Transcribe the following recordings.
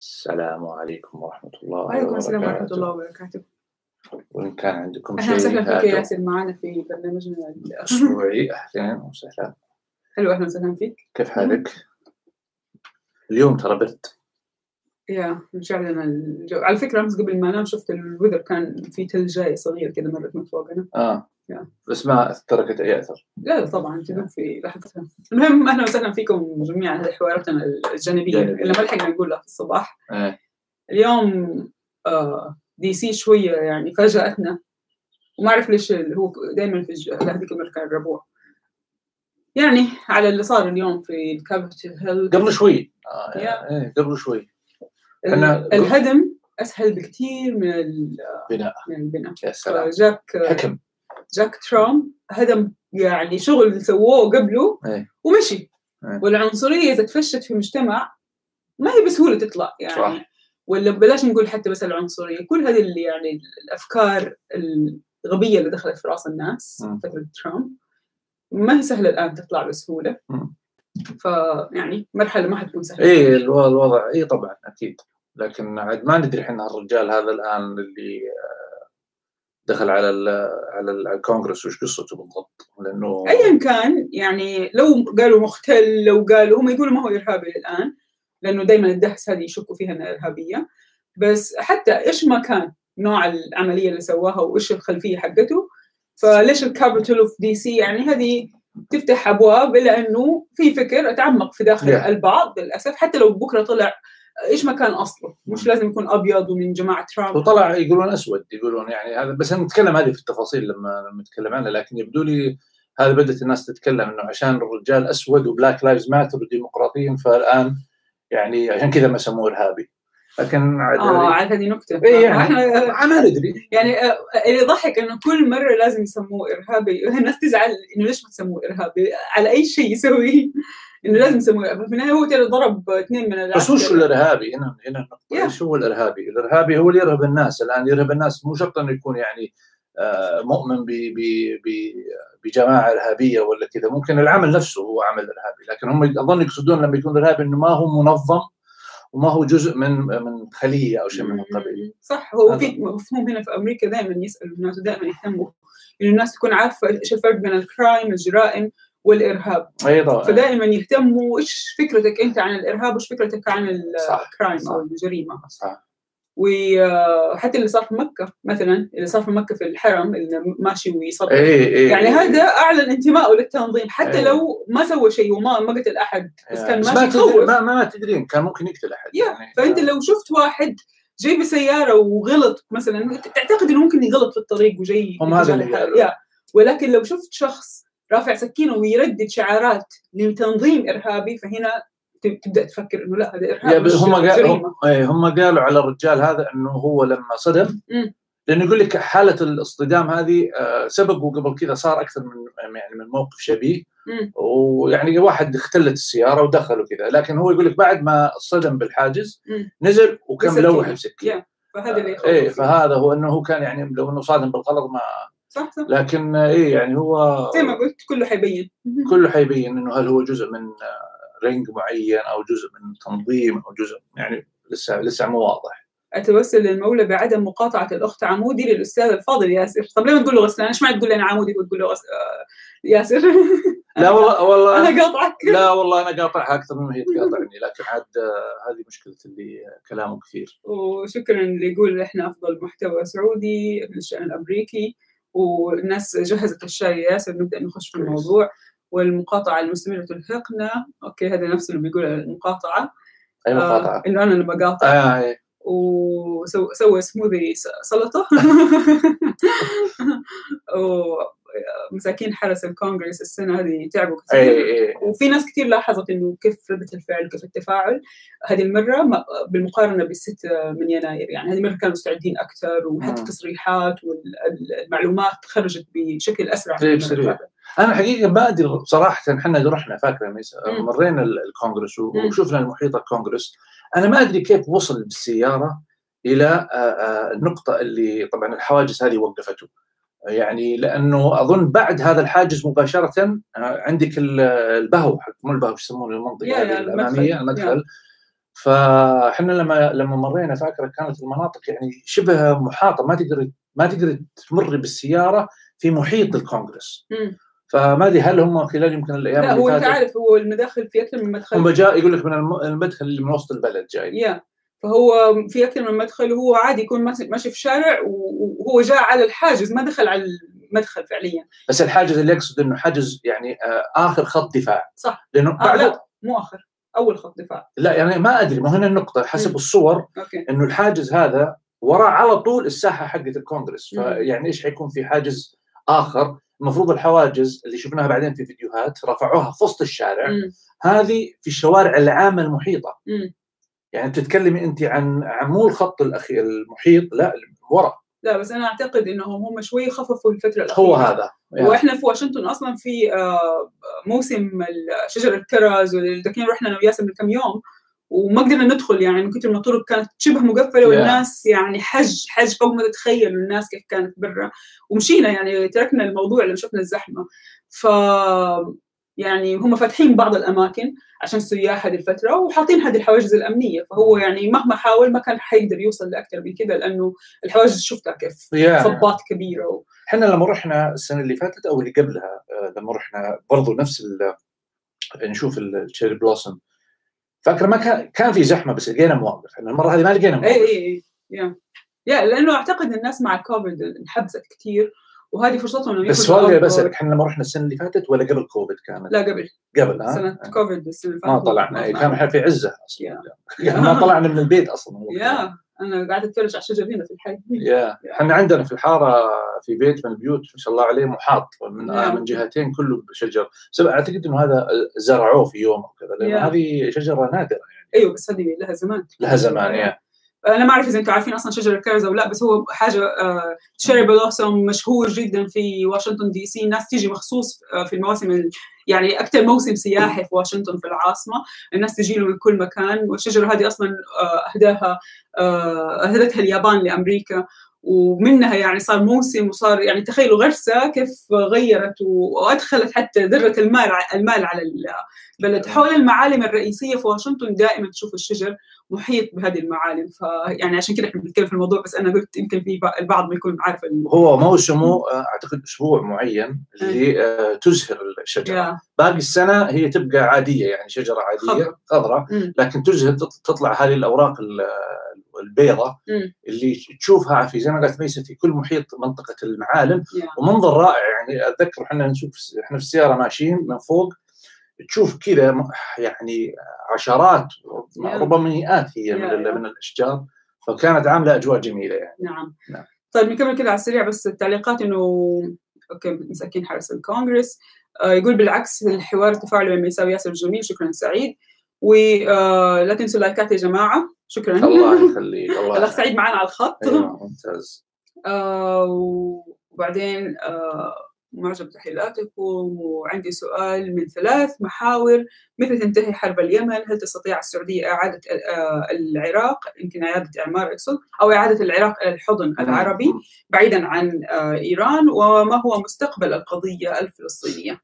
السلام عليكم ورحمة الله وعليكم السلام ورحمة وبركاته. الله وبركاته. وإن كان عندكم أهلا شيء وسهلا فيك ياسر معنا في برنامجنا ال- أسبوعي أهلا وسهلا. حلو أهلا وسهلا فيك. كيف حالك؟ اليوم ترى برد. يا رجع لنا الجو على فكرة أمس قبل ما أنام شفت الوذر كان في ثلج جاي صغير كذا مرت من فوقنا. آه. بس ما تركت أي أثر. لا لا طبعا تدوب في لحظتها المهم أهلا وسهلا فيكم جميعا هذه حواراتنا الجانبية. جانبية. اللي ما لحقنا نقولها في الصباح. إيه. اليوم آه DC شوية يعني فاجأتنا. وما أعرف ليش هو دائما في هذيك المركز الربوع. يعني على اللي صار اليوم في ال Capitol Hill. قبل شوي. آه. إيه قبل شوي. الهدم أسهل بكثير من ال- بناء. من البناء. يا سلام. فجاك حكم. جاك ترامب هدم يعني شغل سووه قبله إيه. ومشي إيه. والعنصرية إذا تفشت في مجتمع ما هي بسهوله تطلع يعني صح. ولا بلاش نقول حتى بس العنصرية كل هذه اللي يعني الأفكار الغبية اللي دخلت في رأس الناس مم. فتره ترامب ما هي سهلة الآن تطلع بسهولة مم. فيعني مرحلة ما حتكون سهلة إيه الو- الوضع إيه طبعا أكيد لكن عاد ما ندري إحنا الرجال هذا الآن اللي دخل على ال على ال- على الكونغرس وش قصته بالضبط؟ لأنه ايا كان يعني لو قالوا مختل لو قالوا هم يقولوا ما هو إرهابي الآن لأنه دائما الدهس هذه يشكوا فيها إنها إرهابية. بس حتى إيش ما كان نوع العملية اللي سواها وإيش الخلفية حقته فليش ال capital of DC يعني هذه تفتح أبواب إلى إنه في فكر أتعمق في داخل Yeah. البعض للأسف حتى لو بكرة طلع إيش ما كان أصله؟ مش لازم يكون أبيض ومن جماعة ترامب وطلع يقولون أسود يقولون يعني هذا بس نتكلم هذه في التفاصيل لما نتكلم عنها لكن يبدو لي هذا بدأت الناس تتكلم إنه عشان الرجال أسود و Black Lives Matter وديمقراطيين فالآن يعني عشان كذا ما سموه ارهابي لكن عاد آه عاد هذه نكتة. إيه يعني ما ندري. يعني آه، اللي يضحك إنه كل مرة لازم يسموه إرهابي. الناس تزعل إنه ليش ما تسموه إرهابي؟ على أي شيء يسويه إنه لازم يسموه. ارهابي في النهاية هو ترى ضرب اثنين من بس وش. الإرهابي؟ هنا هنا النقطه. إيش هو الإرهابي؟ الإرهابي هو اللي يرهب الناس. الآن يرهب الناس مو شرط إنه يكون يعني آه، مؤمن ب- ب- ب- بجماعة إرهابية ولا كذا. ممكن العمل نفسه هو عمل إرهابي. لكن هم أظن يقصدون لما يكون إرهابي إنه ما هو منظم وما هو جزء من من خلية أو شيء من القبيل. صح. هو. في مفهوم هنا في أمريكا دائما يسألوا الناس ودائما يهتموا. انه الناس تكون عارفة إيش الفرق بين الكرايم الجرائم والإرهاب. أيضا فدائما يهتموا إيش فكرتك أنت عن الإرهاب وايش فكرتك عن الكرايم. أو الجريمة. صح. وحتى اللي صار في مكة مثلا اللي صار في مكة في الحرم اللي ماشي ويصرخ. اي اي يعني هذا أعلن انتمائه للتنظيم. حتى إيه. لو ما سوى شيء وما ما قتل أحد بس كان ما ماشي تدري يخوف. ما, ما تدرين كان ممكن يقتل أحد. يعني فأنت لو شفت واحد جاي بسياره وغلط مثلا تعتقد إنه ممكن يغلط في الطريق وجاي هم هذا اللي ولكن لو شفت شخص رافع سكينة ويردد شعارات لتنظيم إرهابي فهنا تبدأ تفكر إنه لا هذا إرهاب هم قالوا هم, إيه، هم قالوا على الرجال هذا إنه هو لما صدم. لأنه يقول لك حالة الاصطدام هذه آه، سبقه قبل كذا صار أكثر من يعني من موقف شبيه. ويعني واحد اختلت السيارة ودخل وكذا لكن هو يقول لك بعد ما صدم بالحاجز. نزل وكان. ملوح بسكين فهذا اللي إيه. فهذا هو إنه هو كان يعني لو إنه صادم بالغلط ما صح صح. لكن إيه يعني هو زي ما قلت كله حيبين. كله حيبين إنه هل هو جزء من رينج معين أو جزء من تنظيم أو جزء يعني لسه لسه مو واضح. أتوسل للمولى بعدم مقاطعة الأخت عمودي للأستاذ الفاضل ياسر. طب ليه ما تقول له غسلان؟ إيش معنى تقول أنا عمودي وتقول له غس... آه، ياسر؟ لا والله والله أنا قاطعك. لا والله أنا قاطعها أكثر مما هي تقاطعني لكن عاد آه، هذه مشكلة اللي كلامه كثير. وشكرا اللي يقول إحنا أفضل محتوى سعودي في الشأن الأمريكي. والناس جهزت الشاي يا ياسر نبدأ نخش في. الموضوع. والمقاطعة المستمرة تلحقنا. okay هذا نفس اللي بيقول المقاطعة. أي مقاطعة؟ آه إنه أنا اللي بقاطع. آه إيه. وسوى سموذي سلطة. ومساكين حرس الكونغرس السنة هذه تعبوا كثير اي اي وفي ناس كثير لاحظت إنه كيف ردة الفعل كيف التفاعل هذه المرة بالمقارنة بالست من يناير يعني هذه المرة كانوا مستعدين أكثر وحتى مم. التصريحات والمعلومات خرجت بشكل أسرع سريع. المرة. أنا حقيقة ما أدري صراحة إحنا رحنا فاكرة. مرينا ال- الكونغرس. وشفنا المحيط الكونغرس أنا ما أدري كيف وصل بالسيارة إلى آه، آه، النقطة اللي طبعا الحواجز هذه وقفته يعني لأنه أظن بعد هذا الحاجز مباشرة آه، عندك ال- البهو حق مو البهو يسمونه المنطقة هذه؟ الأمامية المدخل. المدخل. فاحنا لما لما مرينا فاكرة كانت المناطق يعني شبه محاطة ما تقدر ما تقدر تمر بالسيارة في محيط الكونغرس. فما أدري هل هم خلال يمكن الأيام لا هو أنت عارف هو المداخل في أكثر من مدخل. هم جاء يقول لك من الم- المدخل اللي من وسط البلد جاي. يا. فهو في أكثر من مدخل وهو عادي يكون ماشي في شارع وهو جاء على الحاجز ما دخل على المدخل فعليا. بس الحاجز اللي يقصد إنه حاجز يعني آه، آخر خط دفاع. صح. لأنه آه بعد لا مو آخر أول خط دفاع. لا يعني ما أدري ما هنا النقطة حسب مم. الصور أوكي. إنه الحاجز هذا وراه على طول الساحة حقت الكونغرس. فيعني إيش حيكون في حاجز آخر؟ المفروض الحواجز اللي شفناها بعدين في فيديوهات رفعوها في وسط الشارع. مم. هذه في الشوارع العامة المحيطة. مم. يعني تتكلمي أنت عن عن مو الخط الاخير المحيط لا ورا. لا بس أنا أعتقد انهم هم شوي خففوا الفترة الأخيرة. هو هذا. يعني وإحنا في واشنطن أصلا في آه، موسم شجر الكرز دحين رحنا أنا وياسر من كم يوم وما قدرنا ندخل يعني من كثر ما الطرق كانت شبه مقفلة والناس يعني حج حج فوق ما تتخيل الناس كيف كانت برا. ومشينا يعني تركنا الموضوع لما شفنا الزحمة. ف يعني هم فاتحين بعض الأماكن عشان السياح هذه الفترة وحاطين هذه الحواجز الأمنية. فهو يعني مهما حاول ما كان حيقدر يوصل لأكثر من كذا لأنه الحواجز شفتها كيف؟ يعني صبات كبيرة و... إحنا لما رحنا السنة اللي فاتت أو اللي قبلها آه، لما رحنا برضو نفس ال- نشوف ال cherry blossom فاكر ما كان كان في زحمة بس لقينا مواقف. إحنا المرة هذه ما لقينا اي مواقف. اي اي yeah yeah لأنه أعتقد الناس مع كوفيد انحبست كثير وهذه فرصتهم انهم بس سؤال. بسالك إحنا لما رحنا السنة اللي فاتت ولا قبل كوفيد كانت؟ لا قبل. قبل ها؟ سنة كوفيد السنة اللي ما فاتت. طلعنا إيه، كان إحنا في عزة أصلا. يعني ما طلعنا من البيت أصلا يا. أنا قاعدة أتفرج على الشجر هنا في الحي. يا. إحنا عندنا في الحارة في بيت من البيوت ما شاء الله عليه محاط من يا. من جهتين كله بشجر. بس أعتقد إنه هذا زرعوه في يوم أو كذا لأنه يا. هذه شجرة نادرة أيوه بس هذه لها زمان. لها زمان يا. أنا ما أعرف إذا أنتم عارفين أصلا شجر الكرز أو لا بس هو حاجة cherry blossom مشهور جدا في واشنطن دي سي. الناس تيجي مخصوص آه، في المواسم ال- يعني أكثر موسم سياحي في واشنطن في العاصمة. الناس تجي له من كل مكان. والشجرة هذه أصلا آه، أهداها آه، أهدتها اليابان لأمريكا. ومنها يعني صار موسم وصار يعني تخيلوا غرسة كيف غيرت وأدخلت حتى ذرة المال المال على البلد حول المعالم الرئيسية في واشنطن دائما تشوف الشجر محيط بهذه المعالم. فيعني عشان كذا إحنا بنتكلم في الموضوع بس أنا قلت يمكن في بع- البعض ما يكون عارف هو موسمه آه، أعتقد أسبوع معين اللي آه، تزهر الشجرة. يا. باقي السنة هي تبقى عادية يعني شجرة عادية خضراء. لكن تزهر تط- تطلع هذه الأوراق ال- البيضاء مم. اللي تشوفها في زي ما قالت ميسة في كل محيط منطقة المعالم يا ومنظر رائع يعني أتذكر إحنا نشوف إحنا في السيارة ماشيين من فوق تشوف كذا يعني عشرات. ربما مئات هي يا- من. ال- من الأشجار فكانت عاملة أجواء جميلة يعني نعم نعم. طيب نكمل كده على السريع بس التعليقات إنه أوكي مساكين حرس الكونغرس آه يقول بالعكس الحوار التفاعلي بين يساوي ياسر جميل شكرا سعيد ولا تنسوا اللايكات يا جماعة شكرا. الله يخليك الله الأخ سعيد معنا على الخط. أيوه ممتاز. آه وبعدين آه معجب تحليلاتكم وعندي سؤال من ثلاث محاور. متى تنتهي حرب اليمن؟ هل تستطيع السعودية إعادة آه العراق؟ يمكن إعادة إعمار أقصد أو إعادة العراق إلى الحضن العربي بعيدا عن آه إيران وما هو مستقبل القضية الفلسطينية؟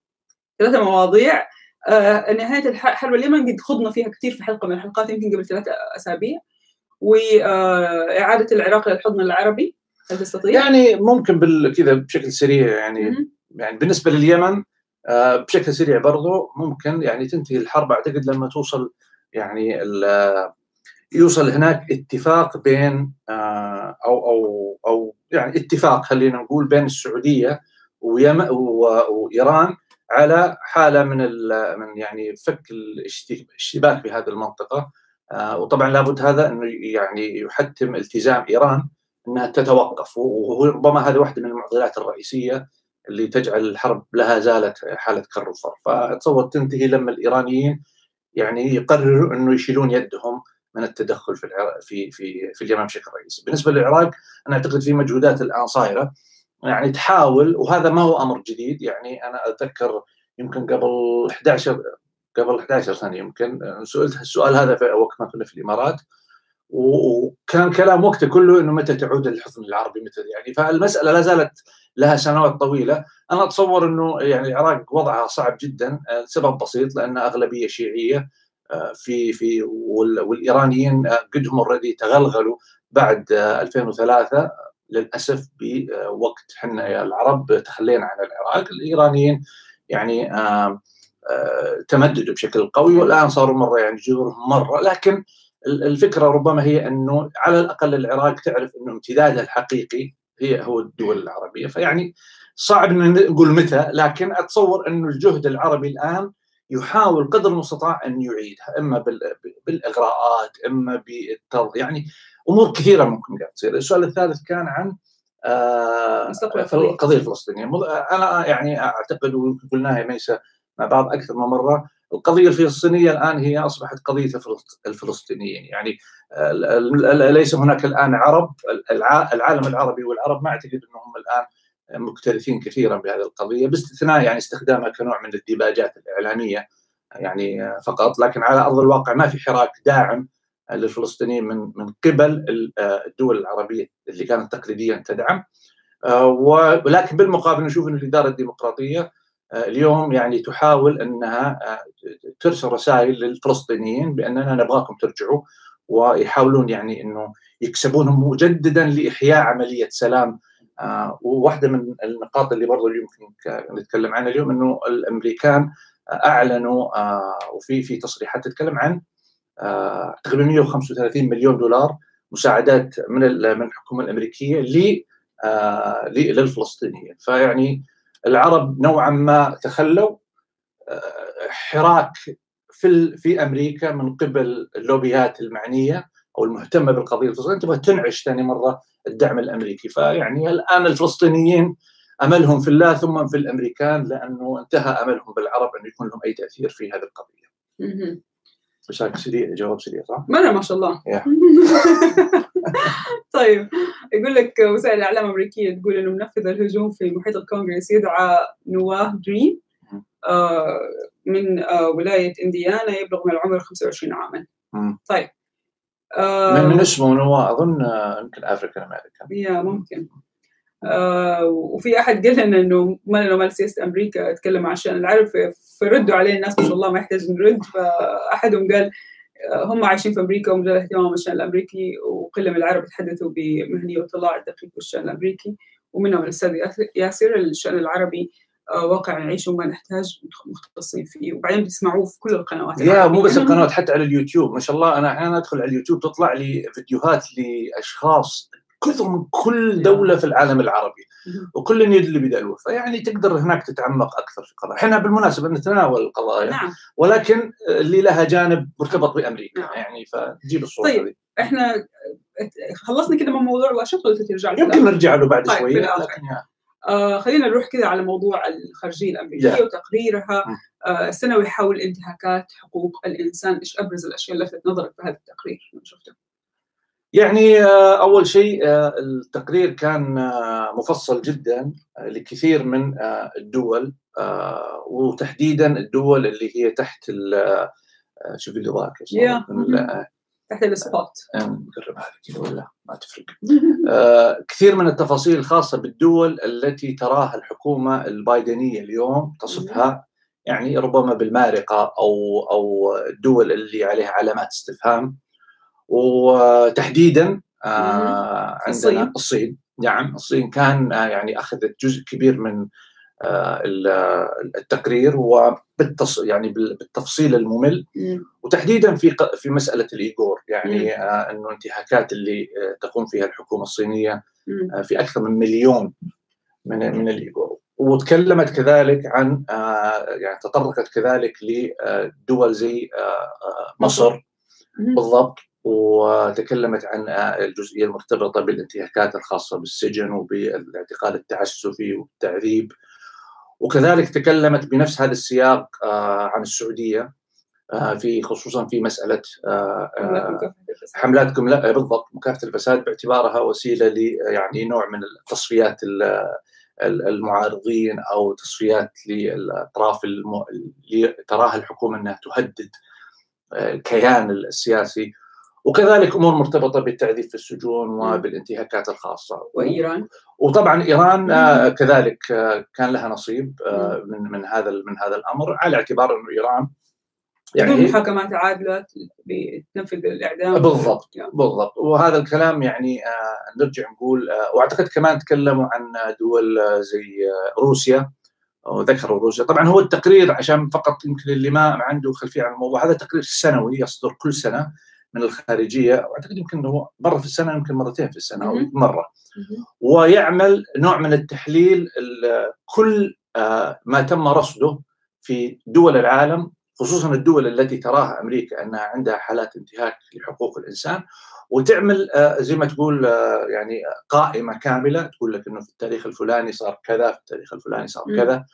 ثلاثة مواضيع. آه نهاية الح- حرب اليمن قد خضنا فيها كثير في حلقة من الحلقات يمكن قبل ثلاثة أسابيع وإعادة العراق إلى الحضن العربي هل تستطيع؟ يعني ممكن بال- كذا بشكل سريع يعني مهم. يعني بالنسبة لليمن آه، بشكل سريع برضو ممكن يعني تنتهي الحرب أعتقد لما توصل يعني يوصل هناك اتفاق بين آه، أو أو أو يعني اتفاق خلينا نقول بين السعودية ويم و- وإيران على حالة من من يعني فك الاشت- الاشتباك بهذه المنطقة. آه، وطبعا لابد هذا إنه يعني يحتم التزام إيران إنها تتوقف. وربما هذه واحدة من المعضلات الرئيسية اللي تجعل الحرب لها زالت حالة كر وفر فأتصور تنتهي لما الإيرانيين يعني يقرروا إنه يشيلون يدهم من التدخل في في في في اليمن بشكل رئيسي. بالنسبة للعراق أنا أعتقد في مجهودات الآن صايرة. يعني تحاول وهذا ما هو أمر جديد. يعني أنا أتذكر يمكن قبل 11 قبل 11 سنه يمكن سئلت السؤال هذا في وقت ما كنا في الإمارات. وكان كلام وقته كله إنه متى تعود الحضن العربي متى يعني فالمسألة لا زالت لها سنوات طويلة. أنا أتصور إنه يعني العراق وضعها صعب جدا السبب بسيط لأن أغلبية شيعية في في والإيرانيين قدهم اوريدي تغلغلوا بعد 2003 للأسف بوقت. إحنا العرب تخلينا عن العراق. الإيرانيين يعني تمددوا بشكل قوي والآن صاروا مرة يعني جذورهم مرة. لكن الفكرة ربما هي أنه على الأقل العراق تعرف أنه امتدادها الحقيقي هي هو الدول العربية. فيعني صعب ان نقول متى لكن أتصور أنه الجهد العربي الآن يحاول قدر المستطاع أن يعيدها. إما بالإغراءات إما بالتر يعني أمور كثيرة ممكن قاعد تصير. السؤال الثالث كان عن آه القضية الفلسطينية. أنا يعني أعتقد وقلناها ميسا مع بعض أكثر من مرة. القضية الفلسطينية الآن هي أصبحت قضية الفلسطينيين يعني ليس هناك الآن عرب العالم العربي والعرب ما أعتقد أنهم الآن مكترثين كثيرا بهذه القضية باستثناء يعني استخدامها كنوع من الديباجات الإعلامية يعني فقط. لكن على أرض الواقع ما في حراك داعم للفلسطينيين من من قبل الدول العربية اللي كانت تقليديا تدعم. ولكن بالمقابل نشوف إن الإدارة الديمقراطية اليوم يعني تحاول إنها ترسل رسائل للفلسطينيين بأننا نبغاكم ترجعوا ويحاولون يعني إنه يكسبونهم مجددا لإحياء عملية سلام. آه وواحدة من النقاط اللي برضه يمكن نتكلم عنها اليوم إنه الأمريكان أعلنوا آه وفي في تصريحات تتكلم عن آه تقريبا 135 مليون دولار مساعدات من من الحكومة الأمريكية ل للفلسطينيين. فيعني العرب نوعا ما تخلوا حراك في في أمريكا من قبل اللوبيات المعنية أو المهتمة بالقضية الفلسطينية. تبغى تنعش ثاني مرة الدعم الأمريكي. فيعني الآن الفلسطينيين أملهم في الله ثم في الأمريكان لأنه انتهى أملهم بالعرب أن يكون لهم أي تأثير في هذه القضية. بشكل سريع جواب سريع صح؟ مرة ما شاء الله طيب يقول لك وسائل الإعلام الأمريكية تقول إنه منفذ الهجوم في محيط الكونغرس يدعى نواه دريم آه من آه ولاية إنديانا يبلغ من العمر 25 عاما. طيب آه من, من اسمه نواه أظن يمكن أفريكان أمريكان. يا ممكن. آه وفي أحد قال لنا إنه ما لنا مال سياسه أمريكا أتكلم عشان العرب فردوا عليه الناس ما شاء الله ما يحتاج نرد فأحدهم قال هم عايشين في أمريكا ومجرد اهتمامهم بالشان الأمريكي وقله من العرب يتحدثوا بمهنية وطلاع الدقيق بالشان الأمريكي ومنهم الأستاذ ياسر الشأن العربي واقع نعيشه وما نحتاج مختصين فيه وبعدين بتسمعوه في كل القنوات. يا مو بس القنوات حتى على اليوتيوب ما شاء الله أنا أحيانا أدخل على اليوتيوب تطلع لي فيديوهات لأشخاص كثر من كل دولة في العالم العربي. وكل يدلي بدلوه فيعني تقدر هناك تتعمق أكثر في القضايا إحنا بالمناسبة نتناول القضايا. نعم. ولكن اللي لها جانب مرتبط بأمريكا. نعم. يعني فتجيب الصورة طيب. إحنا خلصنا كده من موضوع الواشنطن ولا ترجع يمكن نرجع له بعد طيب شوية لكن آه خلينا نروح كده على موضوع الخارجية الأمريكية yeah. وتقريرها. آه السنوي حول انتهاكات حقوق الإنسان. إيش أبرز الأشياء اللي لفتت نظرك في هذا التقرير؟ شفته؟ يعني أول شيء التقرير كان مفصل جدا لكثير من الدول وتحديدا الدول اللي هي تحت شوفي اللي ضاك تحت السبوت نقرب هذا كذا ولا ما تفرق. كثير من التفاصيل الخاصة بالدول التي تراها الحكومة البايدنية اليوم تصفها يعني ربما بالمارقة أو أو الدول اللي عليها علامات استفهام. وتحديدا آه عندنا الصين. الصين. نعم الصين كان آه يعني أخذت جزء كبير من آه التقرير وبالتص يعني بالتفصيل الممل. مم. وتحديدا في في مسألة الإيغور. يعني إنه انتهاكات اللي تقوم فيها الحكومة الصينية في أكثر من مليون من من الإيغور. وتكلمت كذلك عن يعني تطرقت كذلك لدول زي مصر. بالضبط. وتكلمت عن الجزئية المرتبطة بالانتهاكات الخاصة بالسجن وبالاعتقال التعسفي والتعذيب. وكذلك تكلمت بنفس هذا السياق عن السعودية في خصوصا في مسألة حملات بالضبط مكافحة الفساد باعتبارها وسيلة ل يعني نوع من التصفيات المعارضين أو تصفيات للأطراف اللي تراها الحكومة إنها تهدد الكيان السياسي. وكذلك أمور مرتبطة بالتعذيب في السجون وبالانتهاكات الخاصة. وإيران؟ وطبعا إيران آه كذلك آه كان لها نصيب آه من من هذا من هذا الأمر على اعتبار إنه إيران يعني بدون محاكمات عادلة بتنفذ الإعدام. بالضبط بالضبط. وهذا الكلام يعني نرجع نقول وأعتقد كمان تكلموا عن دول زي روسيا وذكروا روسيا. طبعا هو التقرير عشان فقط يمكن اللي ما عنده خلفية عن الموضوع هذا تقرير سنوي يصدر كل سنة. من الخارجية وأعتقد يمكن هو مرة في السنة يمكن مرتين في السنة أو مرة. ويعمل نوع من التحليل كل آه، ما تم رصده في دول العالم خصوصا الدول التي تراها أمريكا أنها عندها حالات انتهاك لحقوق الإنسان. وتعمل آه، زي ما تقول آه، يعني قائمة كاملة. تقول لك إنه في التاريخ الفلاني صار كذا في التاريخ الفلاني صار كذا.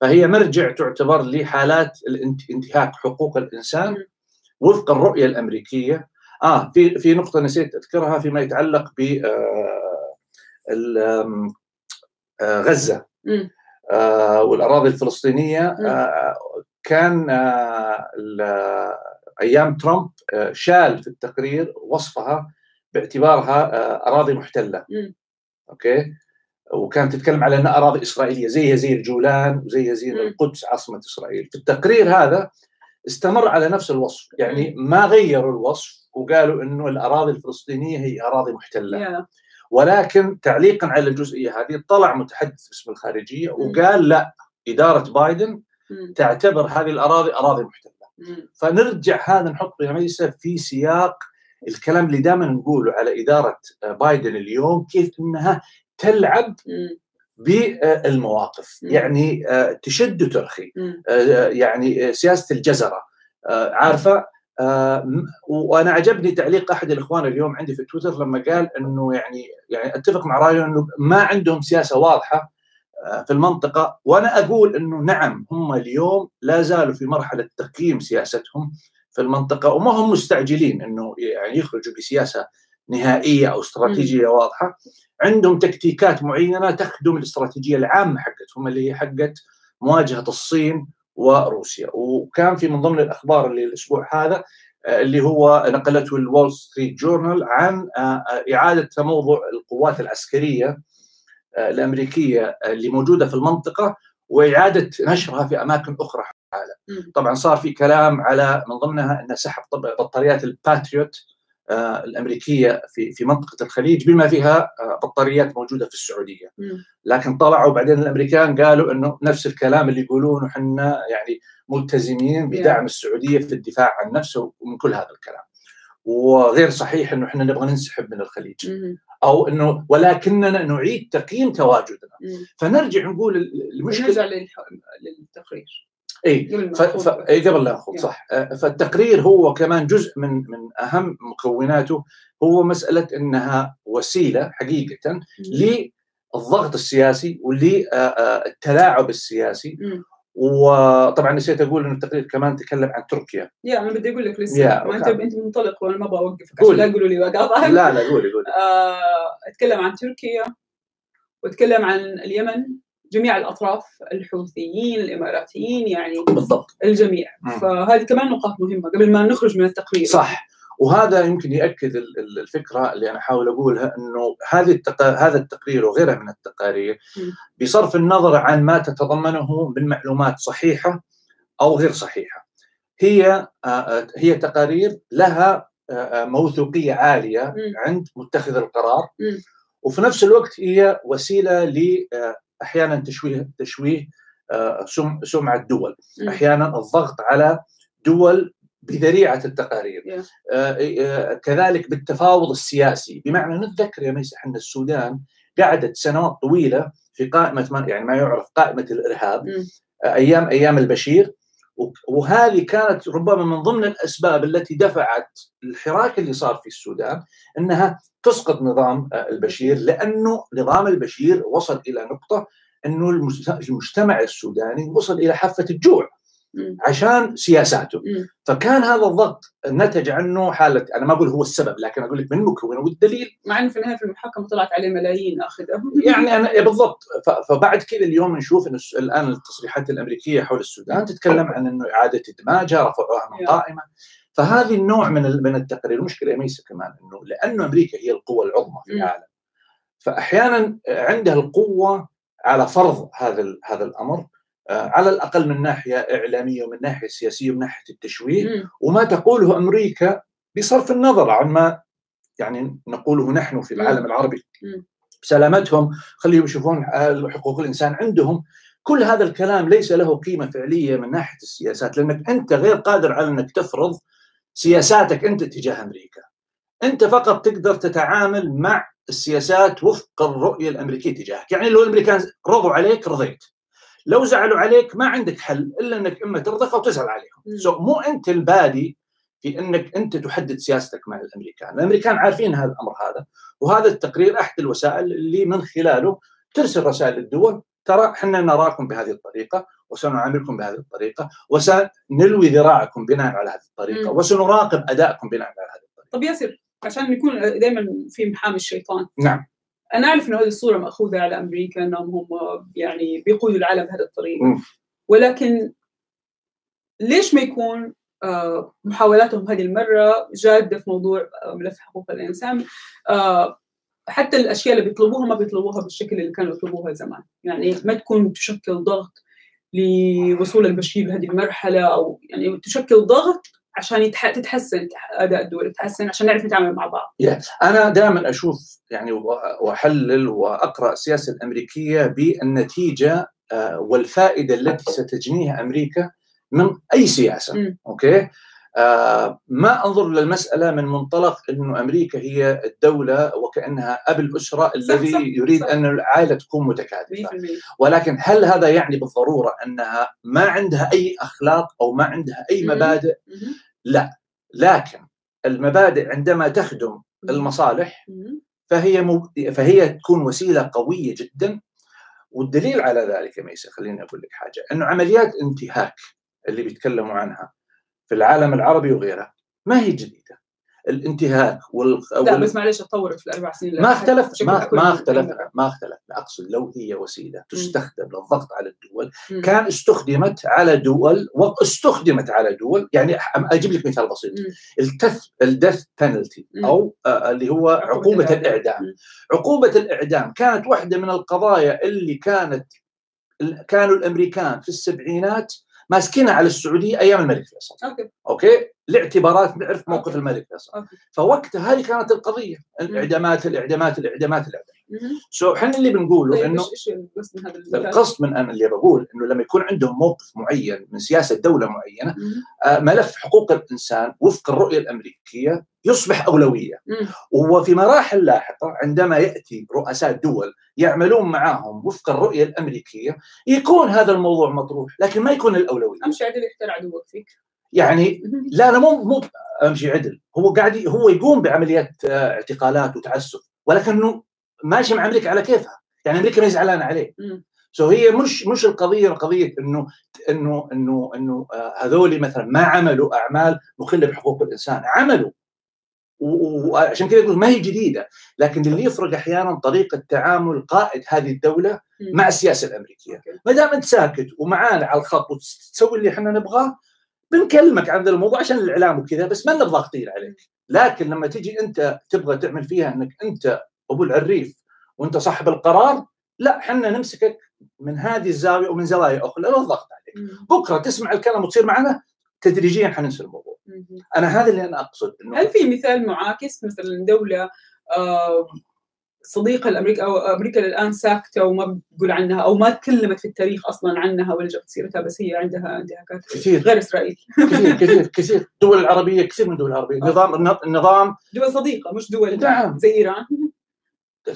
فهي مرجع تعتبر لحالات انتهاك حقوق الإنسان. وفق الرؤية الأمريكية. آه في في نقطة نسيت أذكرها فيما يتعلق ب غزة. والأراضي الفلسطينية كان أيام ترامب آه، شال في التقرير وصفها باعتبارها آه، أراضي محتلة. أوكي؟ وكانت تتكلم على أنها أراضي إسرائيلية زيها زي الجولان وزيها زي القدس عاصمة إسرائيل. في التقرير هذا استمر على نفس الوصف. يعني ما غيروا الوصف وقالوا إنه الأراضي الفلسطينية هي أراضي محتلة. ولكن تعليقا على الجزئية هذه طلع متحدث باسم الخارجية وقال لا إدارة بايدن تعتبر هذه الأراضي أراضي محتلة. فنرجع هذا نحط يا ميسا في سياق الكلام اللي دائما نقوله على إدارة بايدن اليوم كيف إنها تلعب بالمواقف يعني آه، تشد وترخي آه، يعني سياسة الجزرة آه، عارفة؟ وأنا عجبني تعليق أحد الإخوان اليوم عندي في تويتر لما قال إنه يعني يعني أتفق مع رأيه إنه ما عندهم سياسة واضحة في المنطقة. وأنا أقول أنه نعم هم اليوم لا زالوا في مرحلة تقييم سياستهم في المنطقة وما هم مستعجلين أنه يعني يخرجوا بسياسة نهائية أو استراتيجية واضحة. عندهم تكتيكات معينة تخدم الاستراتيجية العامة حقتهم اللي هي حقت مواجهة الصين وروسيا. وكان في من ضمن الأخبار اللي الأسبوع هذا اللي هو نقلته ال Wall Street Journal عن إعادة تموضع القوات العسكرية الأمريكية اللي موجودة في المنطقة وإعادة نشرها في أماكن أخرى. طبعا صار في كلام على من ضمنها ان سحب بطاريات الباتريوت آه، الأمريكية في في منطقة الخليج بما فيها آه، بطاريات موجودة في السعودية. لكن طلعوا بعدين الأمريكان قالوا إنه نفس الكلام اللي يقولونه إحنا يعني ملتزمين بدعم السعودية في الدفاع عن نفسه ومن كل هذا الكلام. وغير صحيح إنه إحنا نبغى ننسحب من الخليج. أو إنه ولكننا نعيد تقييم تواجدنا فنرجع نقول المشكلة نرجع للتقرير اي. اي قبل لا ناخذ صح. آه، فالتقرير هو كمان جزء من من أهم مكوناته هو مسألة إنها وسيلة حقيقة للضغط السياسي وللتلاعب آه، السياسي. وطبعا نسيت أقول انه التقرير كمان تكلم عن تركيا. يا أنا بدي أقول لك لسه. ما أنت أنت منطلق وأنا ما أبغى اوقفك عشان لا يقولوا لي وقاطع لا لا قولي قولي. آه أتكلم عن تركيا وأتكلم عن اليمن جميع الأطراف الحوثيين الإماراتيين يعني بالضبط. الجميع. م. فهذه كمان نقاط مهمة قبل ما نخرج من التقرير. صح. وهذا يمكن ياكد الفكرة اللي أنا احاول أقولها إنه هذه التق... هذا التقرير وغيرها من التقارير بصرف النظر عن ما تتضمنه من معلومات صحيحة أو غير صحيحة. هي هي تقارير لها موثوقية عالية عند متخذ القرار. وفي نفس الوقت هي وسيلة ل أحيانا تشويه تشويه سمعة الدول. أحيانا الضغط على دول بذريعة التقارير. Yeah. آه،, آه كذلك بالتفاوض السياسي. بمعنى نتذكر يا ميس إحنا السودان قعدت سنوات طويلة في قائمة ما يعني ما يعرف قائمة الإرهاب. mm. آه أيام أيام البشير. وهذه كانت ربما من ضمن الأسباب التي دفعت الحراك اللي صار في السودان إنها تسقط نظام آه، البشير لأنه نظام البشير وصل إلى نقطة إنه المجتمع السوداني وصل إلى حافة الجوع. عشان سياساته. فكان هذا الضغط نتج عنه حالة أنا ما أقول هو السبب لكن أقول لك من مكونه والدليل مع انه في النهاية في المحاكمة طلعت عليه ملايين أخذه. يعني أنا إيه بالضبط. فبعد كذا اليوم نشوف انه الآن التصريحات الأمريكية حول السودان تتكلم عن إنه إعادة إدماجها رفعوها من قائمة. فهذه النوع من من التقارير المشكلة ميسه كمان إنه لأنه أمريكا هي القوة العظمى في العالم. فاحيانا عندها القوة على فرض هذا هذا الأمر. على الأقل من ناحية إعلامية ومن ناحية سياسية ومن ناحية التشويه. وما تقوله أمريكا بصرف النظر عن ما يعني نقوله نحن في العالم العربي. سلامتهم خليهم يشوفون حقوق الإنسان عندهم كل هذا الكلام ليس له قيمة فعلية من ناحية السياسات لأنك أنت غير قادر على أنك تفرض سياساتك أنت تجاه أمريكا. أنت فقط تقدر تتعامل مع السياسات وفق الرؤية الأمريكية تجاهك، يعني لو الأمريكان رضوا عليك رضيت. لو زعلوا عليك ما عندك حل إلا إنك أما ترضخ أو تزعل عليهم. so مو أنت البادي في إنك أنت تحدد سياستك مع الأمريكان، الأمريكان عارفين هذا الأمر هذا، وهذا التقرير أحد الوسائل اللي من خلاله ترسل رسائل للدول ترى إحنا نراكم بهذه الطريقة وسنعاملكم بهذه الطريقة وسنلوي ذراعكم بناء على هذه الطريقة. وسنراقب أدائكم بناء على هذه الطريقة. طب ياسر عشان نكون دائما في محامي الشيطان نعم أنا أعرف إنه هذه الصورة مأخوذة على أمريكا إنهم هم يعني بيقودوا العالم بهذه الطريقة. مم. ولكن ليش ما يكون آه، محاولاتهم هذه المرة جادة في موضوع آه، ملف حقوق الإنسان؟ آه، حتى الأشياء اللي بيطلبوها ما بيطلبوها بالشكل اللي كانوا يطلبوها زمان. يعني ما تكون تشكل ضغط لوصول البشير لهذه المرحلة أو يعني تشكل ضغط عشان يتح- تتحسن اداء الدول يتحسن عشان نعرف نتعامل مع بعض أنا دائما أشوف يعني وأحلل وأقرأ السياسة الأمريكية بالنتيجة آه، والفائدة التي ستجنيها أمريكا من أي سياسة مم. أوكي آه ما أنظر للمساله من منطلق إنه أمريكا هي الدولة وكأنها أب الأسرة الذي صح، يريد صح. أن العائلة تكون متكاتفة 100% ولكن هل هذا يعني بالضرورة أنها ما عندها أي أخلاق أو ما عندها أي. مبادئ. لا. لكن المبادئ عندما تخدم المصالح. فهي مب... فهي تكون وسيلة قوية جدا. والدليل على ذلك يا ميسا خليني أقول لك حاجة. أنه عمليات انتهاك اللي بيتكلموا عنها في العالم العربي وغيرها ما هي جديدة. الانتهاك وال... لا. بس معلش اتطورت في الأربع سنين ما اختلف ما, ما اختلف ما اختلف أقصد لو هي وسيلة تستخدم للضغط على الدول مم. كان استخدمت على دول واستخدمت على دول يعني أجيب لك مثال بسيط. الـ death الـ death penalty. أو آه، اللي هو عقوبة الإعدام مم. عقوبة الإعدام كانت واحدة من القضايا اللي كانت كانوا الأمريكان في السبعينات ماسكينها على السعودية أيام الملك فيصل. okay. okay؟ لاعتبارات نعرف موقف. الملك فيصل. فوقتها هذه كانت القضية. الإعدامات الإعدامات الإعدامات. الاعدام so إحنا اللي بنقوله طيب إنه القصد من أنا اللي بقول إنه لما يكون عندهم موقف معين من سياسة دولة معينة. آه، ملف حقوق الإنسان وفق الرؤية الأمريكية يصبح أولوية مم. وفي مراحل لاحقة عندما يأتي رؤساء دول يعملون معهم وفق الرؤية الأمريكية يكون هذا الموضوع مطروح لكن ما يكون الأولوية أمشي عدل يختار عدوك فيك يعني. لا لا مو مو أمشي عدل هو قاعد هو يقوم بعمليات آه، اعتقالات وتعسف ولكنه ماشي مع أمريكا على كيفها. يعني أمريكا ما زعلانه عليه. سو هي مش مش القضية قضيه إنه إنه إنه إنه آه، هذول مثلا ما عملوا أعمال مخلة بحقوق الإنسان. عملوا. وعشان كذا يقول ما هي جديدة. لكن اللي يفرق أحيانا طريقة تعامل قائد هذه الدولة. مع السياسة الأمريكية. ما دام أنت ساكت ومعانا على الخط وتسوي اللي إحنا نبغاه بنكلمك عن ذا الموضوع عشان الإعلام وكذا بس ما نبغى ضاغطين عليك. لكن لما تجي أنت تبغى تعمل فيها إنك أنت أبو العريف وأنت صاحب القرار لا إحنا نمسكك من هذه الزاوية ومن زوايا أخرى لأنه الضغط عليك. بكرة تسمع الكلام وتصير معنا تدريجيا حننسى الموضوع. أنا هذا اللي أنا أقصد إنه هل في مثال معاكس؟ مثلا دولة آه، صديقة لامريكا أو أمريكا الان ساكتة وما بتقول عنها أو ما تكلمت في التاريخ أصلا عنها ولا جابت سيرتها بس هي عندها انتهاكات كثير. غير إسرائيل. كثير كثير كثير. الدول العربيه كثير من الدول العربيه نظام النظام دول صديقة مش دول. نعم. زي إيران.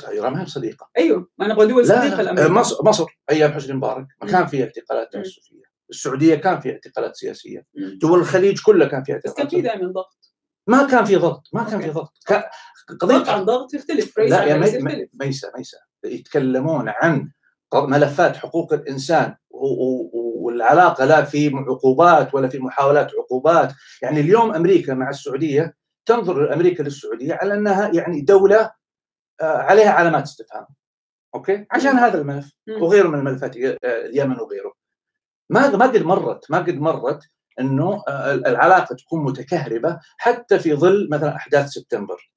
ايران ما هي صديقة. أيوه ما نبغى دول صديقة لا لامريكا مصر مصر أيام حسني مبارك ما كان في اعتقالات مم. تعسفيه السعودية كان في اعتقالات سياسية. مم. دول الخليج كلها كان فيها بس كان اعتقالات. في دائما ضغط. ما كان في ضغط ما كان. في ضغط. ضغط عن قضيه ضغط يختلف رئيس لا يا رئيس مي- مي- يختلف. ميسا ميسا. يتكلمون عن ملفات حقوق الإنسان والعلاقة لا في عقوبات ولا في محاولات عقوبات. يعني اليوم أمريكا مع السعودية تنظر أمريكا للسعودية على أنها يعني دولة عليها علامات استفهام okay عشان. هذا الملف. وغيره من الملفات آه، اليمن وغيره ما ما قد مرت ما قد مرت إنه آه، العلاقة تكون متكهربة حتى في ظل مثلا أحداث سبتمبر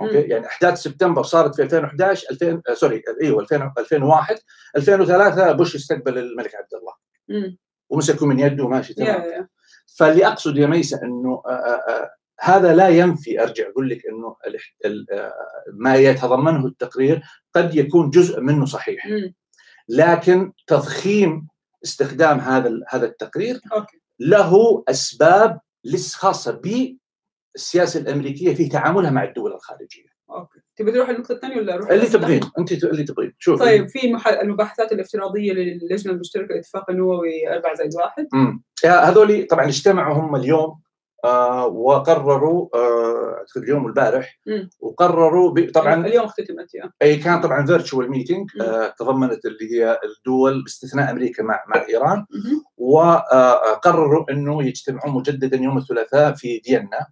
okay. يعني أحداث سبتمبر صارت في 2011 2000 آه، sorry إيوه 2000 2001 2003 بوش استقبل الملك عبد الله مم. ومسكوا من يده وماشي تمام فاللي أقصد يا ميسة إنه آه، آه، آه، هذا لا ينفي أرجع أقول لك إنه ما يتضمنه التقرير قد يكون جزء منه صحيح. لكن تضخيم استخدام هذا هذا التقرير له أسباب خاصة بالسياسة الأمريكية في تعاملها مع الدول الخارجية. أوكي. تبي تروح النقطه الثانية ولا أروح؟ اللي؟ تبغين. أنت اللي تبغين. شوف. طيب في المباحثات الافتراضية للجنة المشتركة للاتفاق النووي 4 زائد 1 امم هذول طبعا اجتمعوا هم اليوم وقرروا آه أعتقد اليوم والبارح مم. وقرروا طبعا اليوم اختتمت أي كان طبعا virtual meeting. آه تضمنت اللي هي الدول باستثناء أمريكا مع مع إيران. وقرروا إنه يجتمعون مجددا يوم الثلاثاء في فيينا.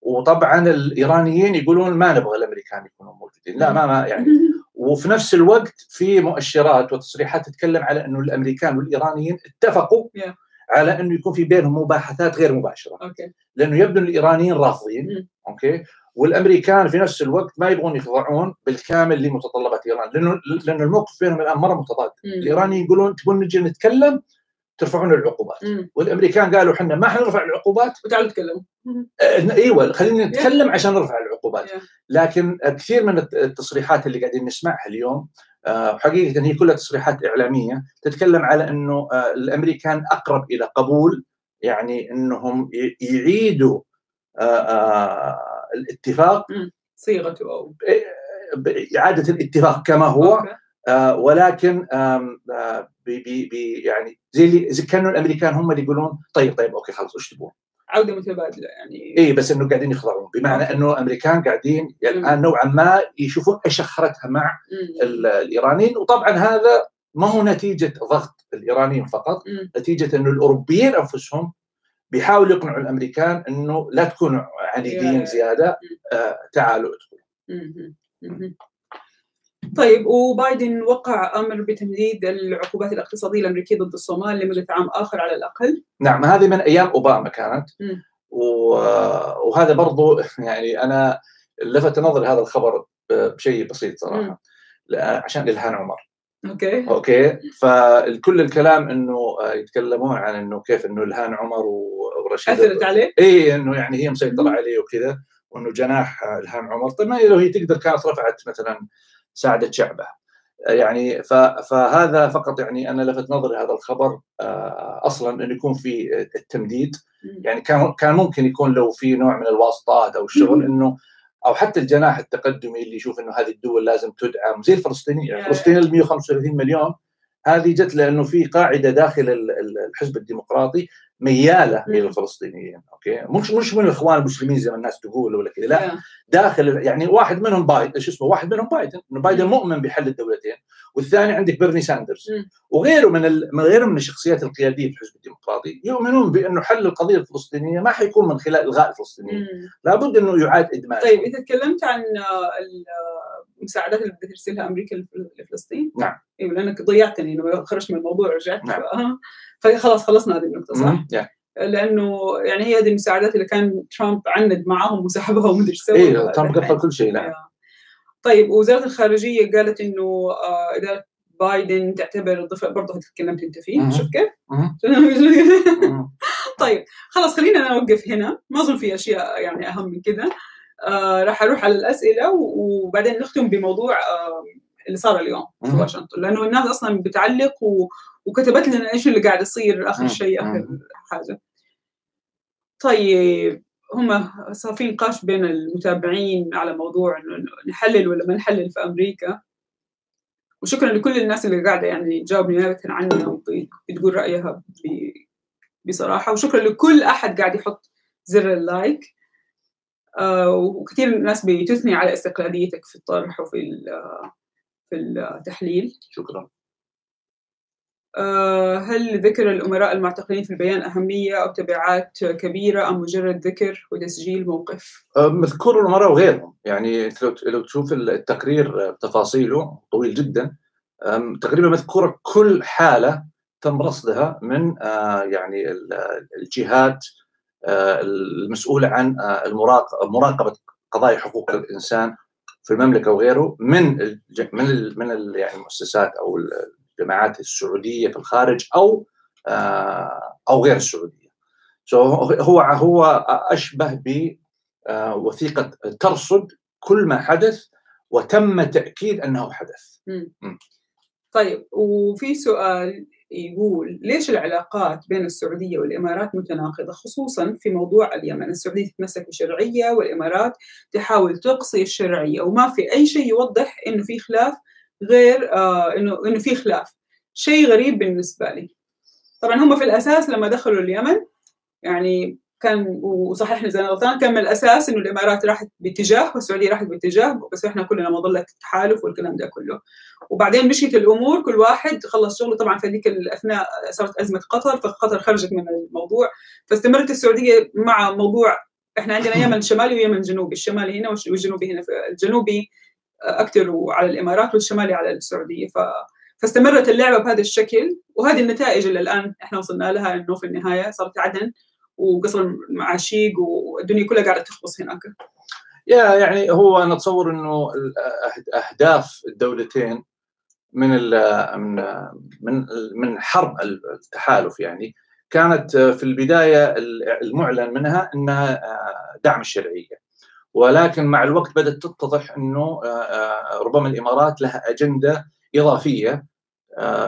وطبعا الإيرانيين يقولون ما نبغى الأمريكان يكونوا موجودين لا ما, ما يعني وفي نفس الوقت في مؤشرات وتصريحات تتكلم على إنه الأمريكان والإيرانيين اتفقوا Yeah. على أنه يكون في بينهم مباحثات غير مباشرة. okay. لأنه يبدو أن الإيرانيين رافضين. okay؟ والأمريكان في نفس الوقت ما يبغون يخضعون بالكامل لمتطلبات إيران لأنه لأنه الموقف بينهم الآن مرة متضاد. الإيرانيين يقولون تبون نجي نتكلم ترفعون العقوبات. مم. والأمريكان قالوا إحنا ما حنرفع العقوبات. وتعالوا تكلموا. آه، إيوه خلينا نتكلم عشان نرفع العقوبات. Yeah. لكن كثير من الت- التصريحات اللي قاعدين نسمعها اليوم حقيقة هي كلها تصريحات إعلامية تتكلم على إنه آه، الأمريكان أقرب إلى قبول يعني إنهم يعيدوا آه، آه، الاتفاق صيغته أو إعادة الاتفاق كما هو. آه، ولكن آه، بي بي يعني زي اللي زي كانوا الأمريكان هم اللي يقولون طيب طيب okay خلاص إيش تبون؟ عودة متبادلة يعني اي بس إنه قاعدين يخضعون بمعنى okay. إنه الامريكان قاعدين يعني الان نوعا ما يشوفون إيش اخرتها مع مم. ال- الإيرانيين وطبعا هذا ما هو نتيجة ضغط الإيرانيين فقط مم. نتيجة إنه الأوروبيين أنفسهم بيحاولوا يقنعوا الأمريكان إنه لا تكونوا عنيدين يا- زيادة آه تعالوا ادخلوا. طيب وبايدن وقع أمر بتمديد العقوبات الاقتصادية الامريكيه ضد الصومال لمدة عام آخر على الأقل. نعم هذه من أيام أوباما كانت. و- وهذا برضو يعني أنا لفت نظري هذا الخبر بشيء بسيط. صراحة. لا- عشان إلهان عمر. okay. okay؟ فكل الكلام إنه آه، يتكلمون عن إنه كيف إنه إلهان عمر ورشيدة أثرت عليه؟ إي إنه يعني هي مسيطرة. عليه وكذا وإنه جناح آه، إلهان عمر. طيب ما لو هي تقدر كانت رفعت مثلا ساعدت شعبها آه، يعني فهذا فقط يعني أنا لفت نظري هذا الخبر آه، أصلا انه يكون في التمديد. يعني كان كان ممكن يكون لو في نوع من الواسطات أو الشغل. إنه أو حتى الجناح التقدمي اللي يشوف إنه هذه الدول لازم تدعم زي الفلسطينيين يا- فلسطين ال 135 مليون هذه جت لأنه في قاعدة داخل ال- ال- الحزب الديمقراطي ميالة مم. إلى الفلسطينيين أوكي مش مش من الإخوان المسلمين زي ما الناس تقول ولا كذا لا يا. داخل يعني واحد منهم بايدن شو اسمه واحد منهم بايدن إنه بايدن مؤمن بحل الدولتين والثاني عندك بيرني ساندرز. وغيره من ال... من غيره من الشخصيات القيادية في الحزب الديمقراطي يؤمنون بأنه حل القضية الفلسطينية ما حيكون من خلال إلغاء الفلسطينيين. لابد إنه يعاد ادماجهم طيب انت تكلمت عن آه، ال- آه، المساعدات اللي بدها ترسلها أمريكا لف- لفلسطين نعم. أيوه لأنك ضيعتني لما خرجت من الموضوع ورجعت نعم. فخلاص خلصنا هذه النقطة صح؟ يعني. لأنه يعني هي هذه المساعدات اللي كان ترامب عند معاهم وسحبها ومدري إيش سوى إيه ترامب. قفل كل شيء نعم طيب وزارة الخارجية قالت إنه اداره بايدن تعتبر الضفة برضه تكلمت انت فيه. شوف كيف؟ طيب خلاص خلينا نوقف هنا ما أظن في أشياء يعني أهم من كذا آه راح أروح على الأسئلة وبعدين نختم بموضوع آه اللي صار اليوم في. واشنطن لأنه الناس أصلا بتعلق و... وكتبت لنا إيش اللي قاعد يصير آخر مم. شيء آخر مم. حاجة. طيب هم صار في نقاش بين المتابعين على موضوع إنه نحلل ولا ما نحلل في أمريكا. وشكرا لكل الناس اللي قاعدة يعني تجاوب نيابه عنا وبتقول رأيها بصراحة. وشكرا لكل أحد قاعد يحط زر اللايك. آه وكثير ناس بتثني على استقلاليتك في الطرح وفي في التحليل. شكرا. آه، هل ذكر الأمراء المعتقلين في البيان أهمية أو تبعات كبيرة أم مجرد ذكر وتسجيل موقف؟ آه، مذكور الأمراء وغيرهم يعني لو تشوف التقرير آه، تفاصيله طويل جدا تقريبا مذكوره كل حالة تم رصدها من آه، يعني ال- الجهات آه، المسؤوله عن آه، مراقبة قضايا حقوق الإنسان في المملكة وغيره من من من يعني المؤسسات أو الجماعات السعودية في الخارج أو أو غير السعودية. هو هو أشبه بوثيقه ترصد كل ما حدث وتم تأكيد أنه حدث. طيب وفي سؤال يقول ليش العلاقات بين السعودية والإمارات متناقضة خصوصا في موضوع اليمن السعودية تتمسك بالشرعية والإمارات تحاول تقصي الشرعية وما في أي شيء يوضح إنه في خلاف غير آه إنه إنه في خلاف. شيء غريب بالنسبة لي. طبعا هم في الأساس لما دخلوا اليمن يعني كان وصححني اذا أنا غلطان كان من الأساس إنه الإمارات راحت باتجاه والسعودية راحت باتجاه بس إحنا كلنا مظله التحالف والكلام ده كله. وبعدين مشيت الأمور كل واحد خلص شغله. طبعا في هذيك الأثناء صارت أزمة قطر فقطر خرجت من الموضوع. فاستمرت السعودية مع موضوع إحنا عندنا يمن شمالي ويمن جنوبي. الشمالي هنا والجنوبي هنا الجنوبي أكثر على الإمارات والشمالي على السعودية. ف فاستمرت اللعبة بهذا الشكل. وهذه النتائج اللي الآن إحنا وصلنا لها إنه في النهاية صارت عدن وقصر المعاشيق والدنيا كلها قاعدة تخبص هناك. يا يعني هو أنا أتصور إنه أهداف الدولتين من من من من حرب التحالف يعني كانت في البداية المعلن منها إنها دعم الشرعية. ولكن مع الوقت بدأت تتضح إنه ربما الإمارات لها أجندة إضافية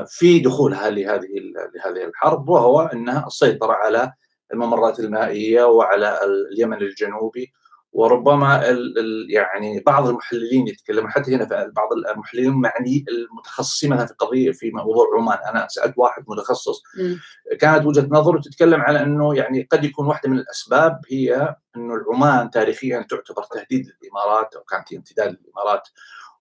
في دخولها لهذه لهذه الحرب وهو إنها السيطرة على الممرات المائية وعلى اليمن الجنوبي وربما ال ال يعني بعض المحللين يتكلمون حتى هنا في بعض المحللين معني المتخصصين مثلا في قضيه في موضوع عمان. أنا سألت واحد متخصص. م. كانت وجهة نظره تتكلم على إنه يعني قد يكون واحدة من الأسباب هي إنه عمان تاريخيا تعتبر تهديد للإمارات أو كانت امتداد للإمارات.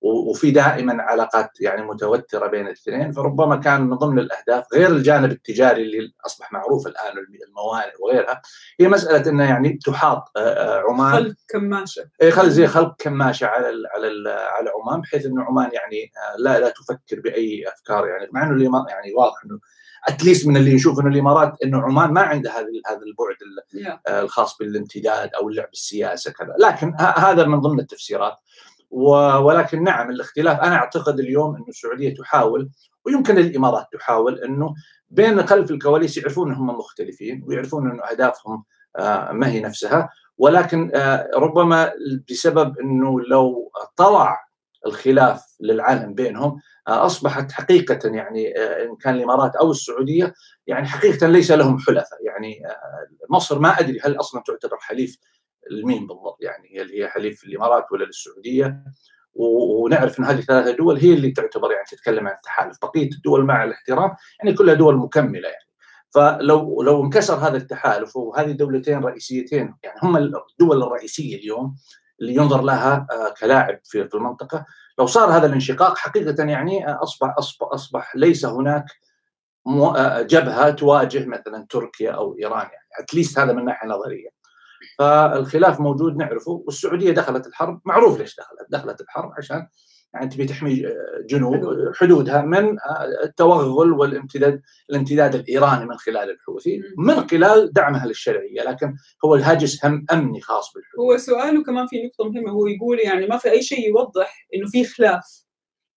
وفي دائما علاقات يعني متوترة بين الاثنين فربما كان من ضمن الأهداف غير الجانب التجاري اللي أصبح معروف الآن الموانئ وغيرها هي مسألة إنه يعني تحاط عمان. خلق كماشة. اي خل زي خلق كماشة على ال على ال على عمان بحيث إنه عمان يعني لا لا تفكر بأي أفكار يعني مع إنه يعني واضح إنه اتليست من اللي يشوف إنه الإمارات إنه عمان ما عندها هذا هذا البعد الخاص بالامتداد أو اللعب السياسة كذا لكن هذا من ضمن التفسيرات. ولكن نعم الاختلاف أنا أعتقد اليوم إنه السعودية تحاول ويمكن الإمارات تحاول إنه بين خلف الكواليس يعرفون إنهم مختلفين ويعرفون إنه أهدافهم ما هي نفسها ولكن ربما بسبب إنه لو طلع الخلاف للعالم بينهم أصبحت حقيقة يعني إن كان الإمارات أو السعودية يعني حقيقة ليس لهم حلفاء يعني مصر ما أدري هل أصلا تعتبر حليف لمين بالضبط يعني هل هي حليف الإمارات ولا للسعودية. ونعرف إن هذه ثلاثة دول هي اللي تعتبر يعني تتكلم عن التحالف. بقية الدول مع الاحترام يعني كلها دول مكملة يعني. فلو لو انكسر هذا التحالف وهذه الدولتين رئيسيتين يعني هم الدول الرئيسية اليوم اللي ينظر لها كلاعب في المنطقة لو صار هذا الانشقاق حقيقة يعني اصبح اصبح, أصبح ليس هناك جبهة تواجه مثلا تركيا أو إيران يعني. اتليست هذا من ناحية نظرية. فالخلاف موجود نعرفه والسعودية دخلت الحرب. معروف ليش دخلت؟ دخلت الحرب عشان يعني تبي تحمي جنوب حدودها من التوغل والامتداد الامتداد الإيراني من خلال الحوثي من خلال دعمها للشرعية. لكن هو الهاجس هم أمني خاص بالحدود هو سؤاله كمان في نقطة مهمة هو يقول يعني ما في أي شيء يوضح إنه في خلاف.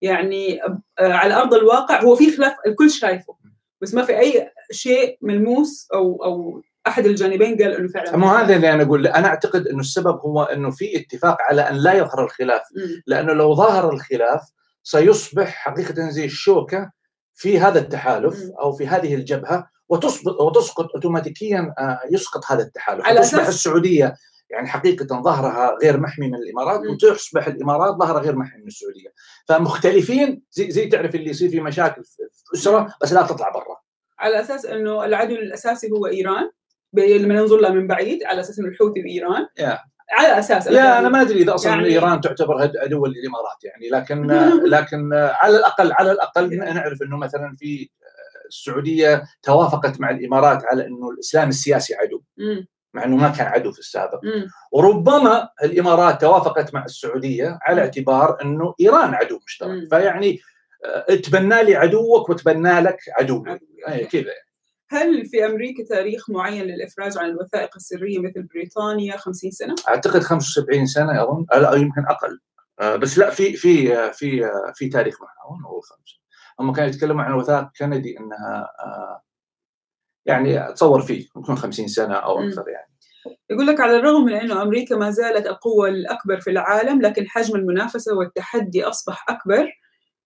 يعني على أرض الواقع هو في خلاف الكل شايفه. بس ما في أي شيء ملموس أو أو أحد الجانبين قال إنه فعلا مو هذا اللي أنا أقول أنا أعتقد إنه السبب هو إنه في اتفاق على أن لا يظهر الخلاف م. لأنه لو ظهر الخلاف سيصبح حقيقة زي الشوكة في هذا التحالف م. أو في هذه الجبهة وتسقط وتسقط اوتوماتيكيا يسقط هذا التحالف على تصبح السعودية يعني حقيقة ظهرها غير محمي من الإمارات م. وتصبح الإمارات ظهرها غير محمي من السعودية فمختلفين زي, زي تعرف اللي يصير في مشاكل في أسرة بس لا تطلع برا على أساس إنه العدو الأساسي هو إيران لما ننظر لها من بعيد على أساس إنه الحوثي بايران yeah. على أساس لا أنا ما أدري إذا أصلا يعني إيران تعتبر عدو للامارات يعني لكن لكن على الأقل على الأقل نعرف إنه مثلا في السعودية توافقت مع الإمارات على إنه الإسلام السياسي عدو مع إنه ما كان عدو في السابق. وربما الإمارات توافقت مع السعودية على اعتبار إنه إيران عدو مشترك. فيعني تبنى لي عدوك وتبنى لك عدو كذا يعني. هل في أمريكا تاريخ معين للإفراج عن الوثائق السرية مثل بريطانيا 50 سنة؟ أعتقد 75 سنة اظن لا يمكن أقل. بس لا في في في في تاريخ معين هو خمسة. هم كانوا يتكلموا عن وثائق كندي إنها يعني اتصور فيه ممكن 50 سنة أو أكثر يعني. يقول لك على الرغم من إنه أمريكا ما زالت القوة الأكبر في العالم لكن حجم المنافسة والتحدي أصبح أكبر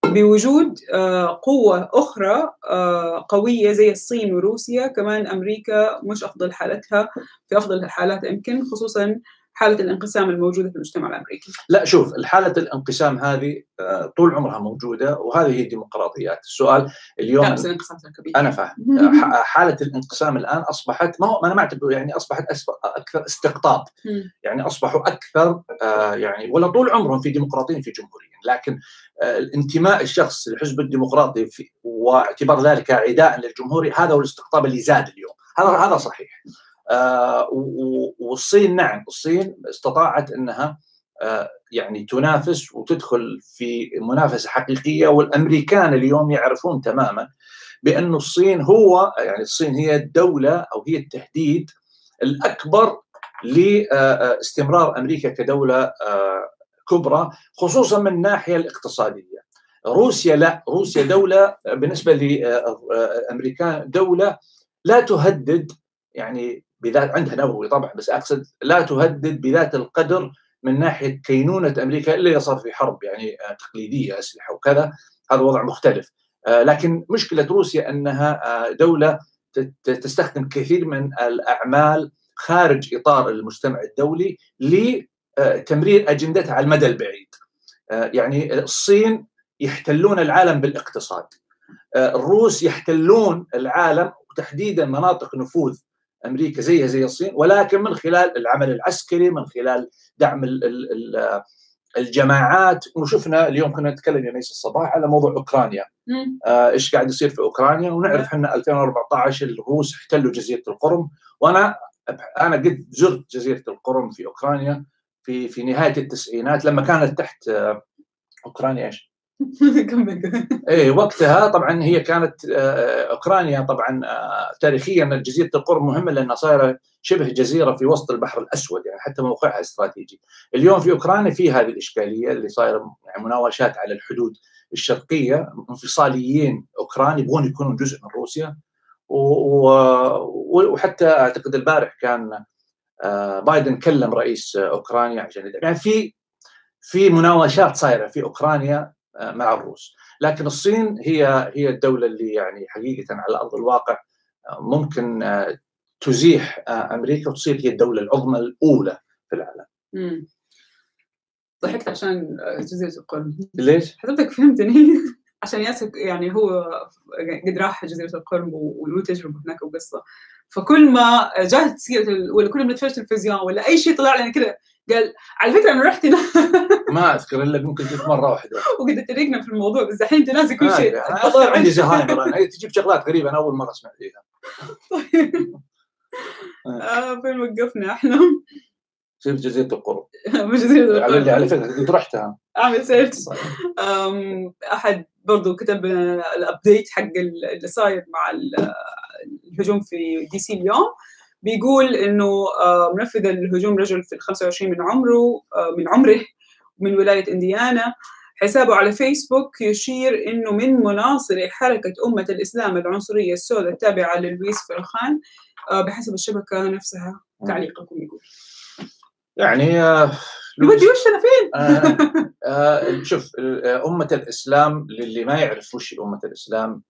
بوجود آه، قوة أخرى آه، قوية زي الصين وروسيا. كمان أمريكا مش أفضل حالتها في أفضل الحالات يمكن خصوصا حالة الانقسام الموجودة في المجتمع الأمريكي؟ لا شوف الحالة الانقسام هذه آه، طول عمرها موجودة وهذه هي الديمقراطيات. السؤال اليوم لا بس الانقسام كبير. أنا فاهم. حالة الانقسام الآن أصبحت ما هو أنا ما أعتبر يعني أصبحت أكثر استقطاب. يعني أصبحوا أكثر يعني ولا طول عمرهم في ديمقراطيين في جمهوريين. لكن الانتماء الشخص للحزب الديمقراطي في واعتبار ذلك عداء للجمهوري هذا هو الاستقطاب اللي زاد اليوم. هذا هذا صحيح. آه والصين نعم الصين استطاعت إنها آه يعني تنافس وتدخل في منافسة حقيقية والأمريكان اليوم يعرفون تماما بأن الصين هو يعني الصين هي الدولة أو هي التهديد الأكبر لاستمرار أمريكا كدولة آه، كبرى خصوصا من الناحية الاقتصادية. روسيا لا روسيا دولة بالنسبة لأمريكا دولة لا تهدد يعني بذات عندها نووي طبعا بس أقصد لا تهدد بذات القدر من ناحية كينونة أمريكا إلا إذا صار في حرب يعني تقليدية أسلحة وكذا. هذا وضع مختلف. لكن مشكلة روسيا أنها دولة تستخدم كثير من الأعمال خارج إطار المجتمع الدولي تمرير أجندتها على المدى البعيد. آه، يعني الصين يحتلون العالم بالاقتصاد. آه، الروس يحتلون العالم وتحديدا مناطق نفوذ أمريكا زيها زي الصين ولكن من خلال العمل العسكري من خلال دعم الجماعات. وشفنا اليوم كنا نتكلم يا ميس الصباح على موضوع أوكرانيا. آه، إيش قاعد يصير في أوكرانيا؟ ونعرف إحنا 2014 الروس احتلوا جزيرة القرم. وأنا أنا قد زرت جزيرة القرم في أوكرانيا في في نهاية التسعينات لما كانت تحت آه، أوكرانيا إيش؟ إيه وقتها طبعا هي كانت آه، أوكرانيا طبعا آه، تاريخيا جزيره القرم مهمة لأنها صايرة شبه جزيرة في وسط البحر الأسود يعني حتى موقعها استراتيجي. اليوم في أوكرانيا في هذه الإشكالية اللي صايرة يعني مناوشات على الحدود الشرقية انفصاليين اوكران يبغون يكونوا جزء من روسيا. وحتى أعتقد البارح كان آه، بايدن كلم رئيس أوكرانيا عشان يعني في في مناوشات صايرة في أوكرانيا مع الروس. لكن الصين هي هي الدولة اللي يعني حقيقة على أرض الواقع آه، ممكن تزيح أمريكا وتصير هي الدولة العظمى الأولى في العالم. ضحكت عشان جزيرة القرم ليش؟ حضرتك فهمتني؟ عشان ياسر يعني هو قد راح جزيرة القرم وله تجربه هناك وقصة. فكل ما جات سيره ولا كل ما نتفرج تلفزيون ولا أي شيء طلع لنا كذا قال على فكرة أنا رحت ما أذكر إلا ممكن جيت مرة واحدة. وقد تريقنا في الموضوع بس الحين أنت ناسي كل شيء. عندي زهايمر أنا تجيب شغلات غريبة أنا أول مرة أسمع فيها. طيب آه فين وقفنا إحنا؟ شفت جزيرة القرب. جزيرة القرب. على على فكرة كنت رحتها. أعمل search أحد برضو كتب ال update حق اللي صاير مع الهجوم في دي سي اليوم. بيقول إنه آه، منفذ الهجوم رجل في ال 25 من عمره آه، من عمره من ولاية إنديانا. حسابه على فيسبوك يشير إنه من مناصري حركة أمة الإسلام العنصرية السوداء التابعة للويس فرخان آه، بحسب الشبكة نفسها. تعليقكم يقول. يعني يودي وش أنا فين؟ شوف أمة الإسلام للي ما يعرف وش أمة الإسلام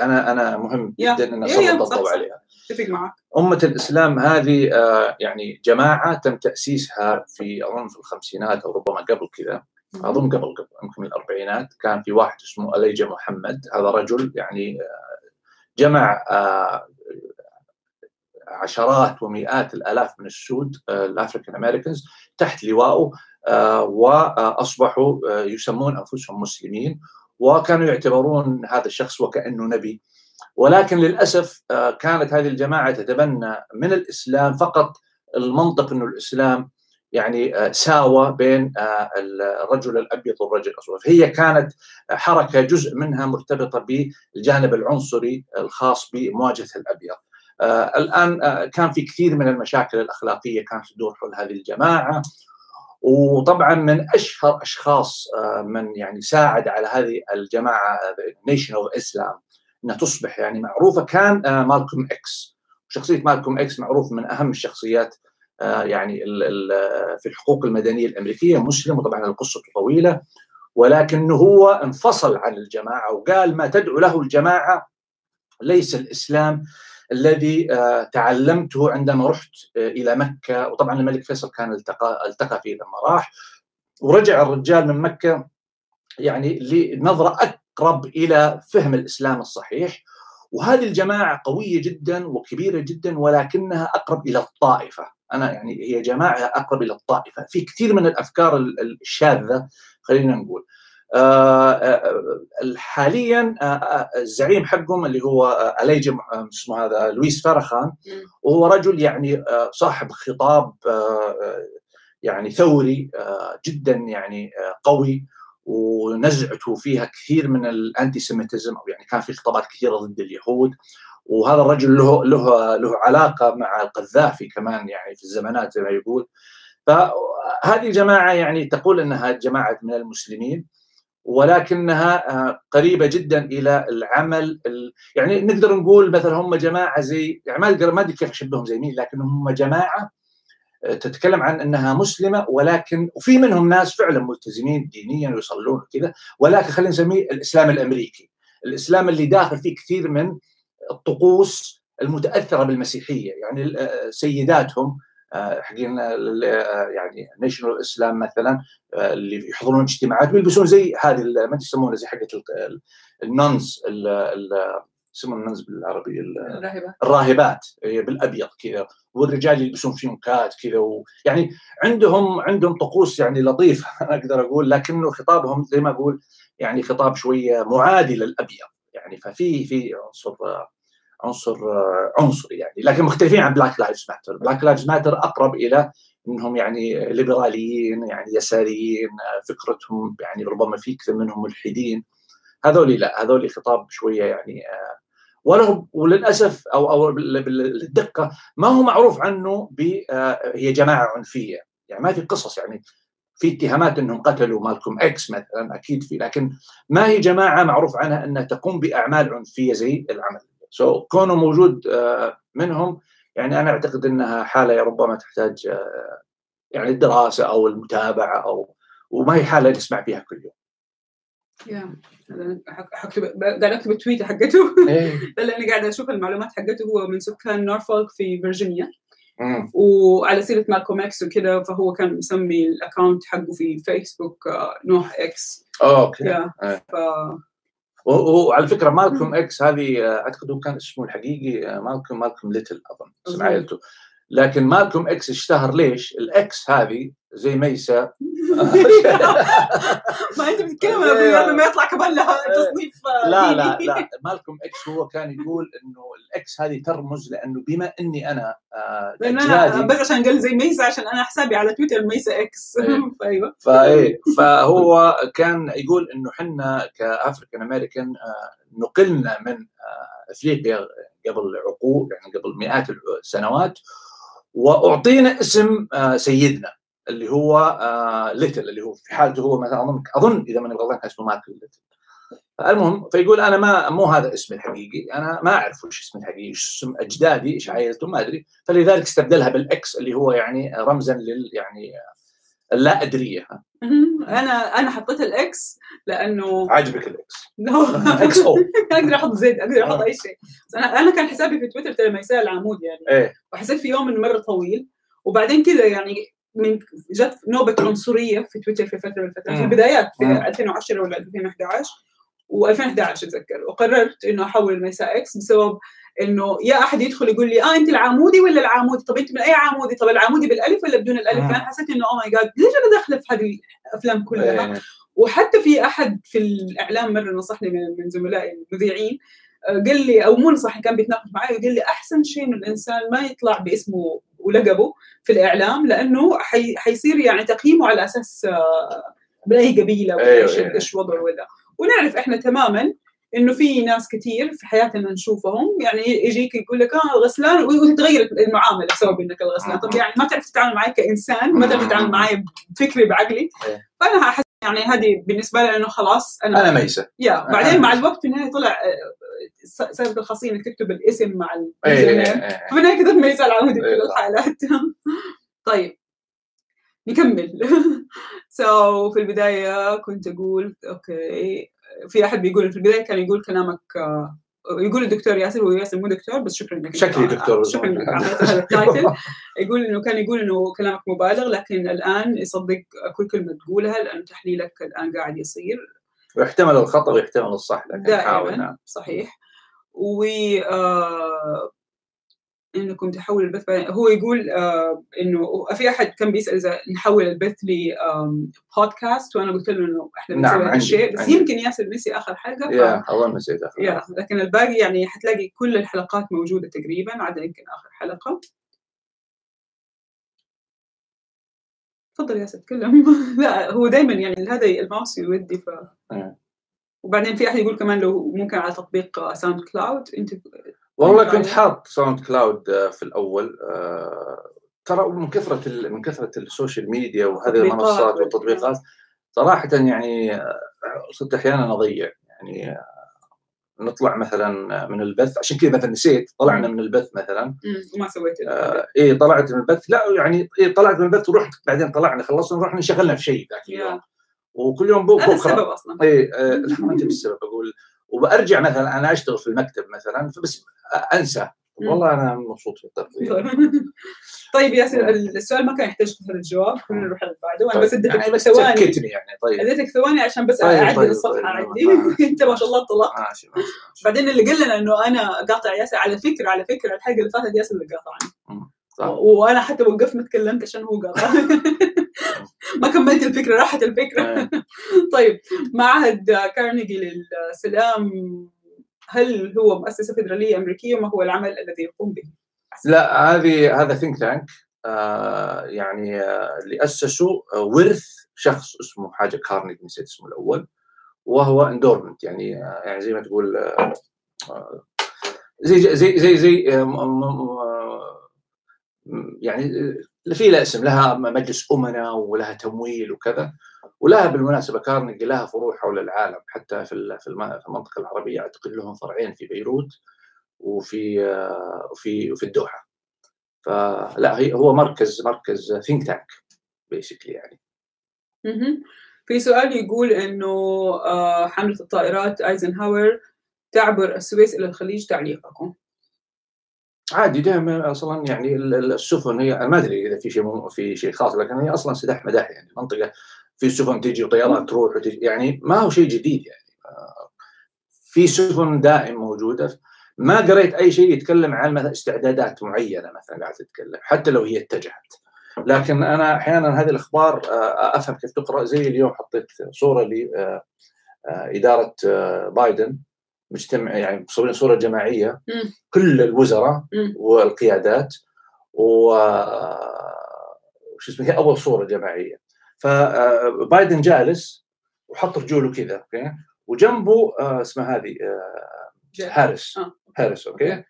أنا أنا مهم جدا أن أسلط الضوء عليها. أتفق معك. أمة الإسلام هذه آه يعني جماعة تم تأسيسها في أظن في الخمسينات أو ربما قبل كذا. أظن قبل قبل يمكن من الأربعينات. كان في واحد اسمه أليجا محمد. هذا رجل يعني آه، جمع آه، عشرات ومئات الآلاف من السود الأفريكان أمريكانز تحت لوائه وأصبحوا يسمون أنفسهم مسلمين. وكانوا يعتبرون هذا الشخص وكأنه نبي. ولكن للأسف آه، كانت هذه الجماعة تتبنى من الإسلام فقط. المنطق إنه الإسلام يعني آه، ساوى بين آه، الرجل الأبيض والرجل الاسود، فهي كانت حركة جزء منها مرتبطة بالجانب العنصري الخاص بمواجهة الأبيض. الآن كان في كثير من المشاكل الأخلاقية كانت تدور حول هذه الجماعة. وطبعا من أشهر أشخاص من يعني ساعد على هذه الجماعة Nation of Islam إنها تصبح يعني معروفة. كان مالكوم إكس. شخصية مالكوم إكس معروف من أهم الشخصيات يعني في الحقوق المدنية الأمريكية مسلم وطبعا القصة طويلة. ولكنه هو انفصل عن الجماعة وقال ما تدعو له الجماعة ليس الإسلام. الذي تعلمته عندما رحت إلى مكة. وطبعا الملك فيصل كان التقى التقى فيه لما راح. ورجع الرجال من مكة يعني لنظرة أقرب إلى فهم الإسلام الصحيح. وهذه الجماعة قوية جدا وكبيرة جدا ولكنها أقرب إلى الطائفة. أنا يعني هي جماعة أقرب إلى الطائفة. في كثير من الأفكار الشاذة خلينا نقول. حاليا الزعيم حقهم اللي هو اليجم اسمه هذا لويس فرخان. وهو رجل يعني صاحب خطاب يعني ثوري جدا يعني قوي. ونزعته فيها كثير من الانتي سيميتزم أو يعني كان في خطابات كثيرة ضد اليهود. وهذا الرجل له له له علاقة مع القذافي كمان يعني في الزمانات زي ما يقول. فهذه الجماعة يعني تقول إنها جماعة من المسلمين. ولكنها قريبة جدا إلى العمل يعني نقدر نقول مثلا هم جماعة زي يعني ما أقدر ما أدري كيف أشبههم زي مين لكن هم جماعة تتكلم عن إنها مسلمة ولكن وفي منهم ناس فعلا ملتزمين دينيا ويصلون كذا ولكن خلينا نسميه الإسلام الأمريكي. الإسلام اللي داخل فيه كثير من الطقوس المتأثرة بالمسيحية يعني سيداتهم حقين يعني Nation of Islam مثلا اللي يحضرون اجتماعات ويلبسون زي هذه ما يسمونها زي حقت ال nuns يسمون ال nuns بالعربي الراهبات الراهبات بالأبيض كذا. والرجال يلبسون فيونكات كذا يعني عندهم عندهم طقوس يعني لطيفة أقدر أقول لكنه خطابهم زي ما أقول يعني خطاب شوية معادي للأبيض. يعني ففي في عنصر عنصر عنصري يعني. لكن مختلفين عن Black Lives Matter Black Lives Matter أقرب إلى إنهم يعني ليبراليين يعني يساريين فكرتهم يعني ربما في كثير منهم ملحدين. هذول لا هذول خطاب شوية يعني ولهم وللأسف أو أو بالدقه ما هو معروف عنه ب هي جماعة عنفية. يعني ما في قصص يعني في اتهامات إنهم قتلوا مالكوم إكس مثلا أكيد في لكن ما هي جماعة معروف عنها إنها تقوم بأعمال عنفية زي العمل. so so, كونه موجود منهم يعني أنا أعتقد إنها حالة ربما تحتاج يعني الدراسة أو المتابعة أو وما هي حالة نسمع فيها كل يوم. يا حكتب قاعد اكتب ال tweet حقته. لاني قاعدة أشوف المعلومات حقته هو من سكان نورفولك في فيرجينيا. وعلى سيرة مالكوم إكس وكذا فهو كان مسمي ال account حقه في فيسبوك نوح إكس. Okay. ف... وعلى فكرة مالكوم إكس هذه أعتقد هو كان اسمه الحقيقي مالكوم مالكوم ليتل أظن اسم عائلته لكن مالكوم إكس اشتهر ليش؟ ال X هذه زي ميسا. ما أنت بتتكلم عن ما يطلع كمان لها تصنيف. لا لا لا. مالكوم إكس هو كان يقول إنه ال X هذه ترمز لأنه بما إني أنا لأن أنا بس عشان قال زي ميسا عشان أنا حسابي على تويتر ميسا إكس. فأيوة. فايه فهو كان يقول إنه إحنا ك African American نقلنا من إفريقيا قبل عقود يعني قبل مئات السنوات وأعطينا اسم سيدنا اللي هو ليتل اللي هو في حالته هو مثلا أظن أظن إذا ماني غلطان كان اسمه مايكل ليتل. المهم فيقول أنا ما مو هذا اسمي الحقيقي أنا ما أعرف وش اسمي الحقيقي اسم أجدادي إيش عائلتهم ما أدري. فلذلك استبدلها بال X اللي هو يعني رمزا لل يعني اللا ادريه أنا أنا حطيت ال X لأنه عاجبك الإكس. إكس أو. أقدر أحط Z أقدر أحط أي شيء. بس أنا أنا كان حسابي في تويتر ترى ميساء العمود يعني. إيه. وحسيت في يوم إنه مرة طويل. وبعدين كذا يعني من جت نوبة عنصرية في تويتر في فترة من الفترات. في البدايات في 2010 ولا 2011 و2011 إتذكر. وقررت إنه أحول ميساء إكس بسبب إنه يا أحد يدخل يقول لي آه أنت العامودي ولا العامودي طب أنت من أي عامودي طب العامودي بالألف ولا بدون الألف؟ فانا حسيت إنه oh my God ليش أنا داخلة في هذه الأفلام كلها؟ وحتى في أحد في الإعلام مرة نصحني من زملائي المذيعين قال لي أو مو نصحني كان بيتناقش معي وقال لي أحسن شيء إنه الإنسان ما يطلع باسمه ولقبه في الإعلام لأنه حي حيصير يعني تقييمه على أساس من اي قبيلة ولا إيش أيوة إيش وضعه ولا. ونعرف إحنا تماما إنه في ناس كثير في حياتنا نشوفهم يعني يجيك يقول لك آه الغسلان وتتغير المعاملة بسبب إنك الغسلان. طب يعني ما تعرف تتعامل معي كإنسان ما تعرف تتعامل معي بفكري بعقلي. فأنا يعني هذه بالنسبة لي إنه خلاص أنا أنا ميسة. يا بعدين مع. الوقت في النهايه طلع آه، س- صارت الخاصيه انك تكتب الاسم مع إيه، إيه، إيه. في النهاية كتبت ميساء العودي في الحالات. طيب. نكمل. so في البداية كنت أقول okay. في أحد بيقول في البداية كان يقول كلامك آه، يقول الدكتور ياسر هو ياسر مو دكتور بس شكرا إنك شكلي دكتور. شكرا هذا ال title. يقول إنه كان يقول إنه كلامك مبالغ لكن الآن يصدق كل كلمة تقولها لأنه تحليلك الآن قاعد يصير. ويحتمل الخطأ ويحتمل الصح لكن دائما نعم. صحيح. و آه، انكم تحولوا البث هو يقول آه إنه في أحد كان بيسأل إذا نحول البث لبودكاست وأنا قلت له إنه إحنا نعم، بنسوي هذا عندي- الشيء بس عندي. يمكن ياسر نسي آخر حلقة ف... يا اظن نسيت آخر يا لكن الباقي يعني حتلاقي كل الحلقات موجودة تقريبا عدا يمكن آخر حلقة تفضل ياسر تكلم لا هو دائما يعني هذا الماوس يودي ف مم. وبعدين في أحد يقول كمان لو ممكن على تطبيق ساوند كلاود أنت والله طيب. كنت حاط ساوند كلاود آه، في الأول آه، ترى من كثرة من كثرة السوشيال ميديا وهذه المنصات وال- والتطبيقات صراحة يعني آه، صرت أحيانا أضيع. يعني نطلع مثلا من البث عشان كذا مثلا نسيت طلعنا. من البث مثلا. وما سويت آه إيه طلعت من البث. لا يعني إيه طلعت من البث ورحت بعدين طلعنا خلصنا رحنا انشغلنا في شيء ذاك اليوم. وكل يوم بو- هذا بكرة. السبب أصلا. اي آه، أنت بالسبب أقول وبرجع مثلا أنا أشتغل في المكتب مثلا فبس أنسى. والله أنا مبسوط في التغطيه طيب ياسر السؤال ما كان يحتاج هذا الجواب خلينا نروح على اللي بعده. أنا بس يعني اديتك بس ثواني. سكتني يعني. طيب. أديتك ثواني عشان بس طيب، اعدل طيب، الصفحة طيب، عندي. ما- أنت ما شاء الله انطلقت ماشي ماشي. بعدين اللي قال لنا إنه أنا قاطع ياسر على فكرة على فكرة الحلقة اللي فاتت ياسر اللي قاطعني وأنا حتى وقفت ما تكلمت عشان هو قاطع. ما كملت الفكرة راحت الفكرة. آه، طيب معهد كارنيجي للسلام هل هو مؤسسة فدراليه أمريكية؟ وما هو العمل الذي يقوم به؟ لا هذه هذا ثينك تانك يعني آه، اللي اسسوا آه، ورث شخص اسمه حاجة كارنيج نسيت اسمه الأول وهو endowment يعني آه، يعني زي ما تقول آه، آه، زي زي زي زي آه، يعني في لها اسم لها مجلس امناء ولها تمويل وكذا. ولها بالمناسبة كارنيجي لها فروع حول العالم حتى في في الم- في المنطقة العربية. أعتقد لهم فرعين في بيروت وفي وفي وفي الدوحة. فلا هي هو مركز مركز ثينك تانك بيسكلي يعني. في سؤال يقول إنه آه، حملة الطائرات ايزنهاور تعبر السويس إلى الخليج تعليقكم. عادي دائما أصلا يعني ال- ال- السفن هي أنا ما أدري إذا في شيء في شيء خاص لكن هي أصلا سداح مداح يعني. منطقة في سفن تجي وطيارات تروح وتجي يعني ما هو شيء جديد يعني. آه، في سفن دائم موجودة. ما قريت أي شيء يتكلم عن مثلا استعدادات معينة مثلا قاعد تتكلم حتى لو هي اتجهت. لكن أنا أحيانا هذه الأخبار آه، أفهم كيف تقرأ. زي اليوم حطيت صورة لاداره بايدن. مجتمع يعني مصورين صورة جماعية مم. كل الوزراء مم. والقيادات و وش اسمه هي أول صورة جماعية فبايدن جالس وحط رجوله كذا okay وجنبه آه، اسمها هذه آه،. هاريس آه. هاريس okay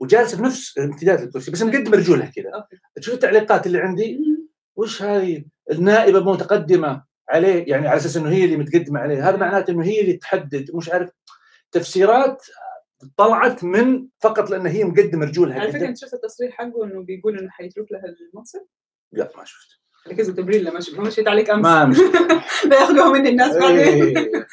وجالس بنفس امتداد الكرسي بس مقدم رجولها كذا. تشوف التعليقات اللي عندي. وش هذه النائبة متقدمه عليه يعني على أساس إنه هي اللي متقدمة عليه هذا معناته إنه هي اللي تحدد مش عارف تفسيرات طلعت من فقط لأن هي مقدمة رجولها على فكرة أنت شفت التصريح حقه إنه بيقول إنه حيترك لها المنصب؟ لا ما شفت ركزوا تبرير لما ش- ما مشيت عليك أمس. ما مشيت لا ياخذوها مني الناس بعدين. إيه.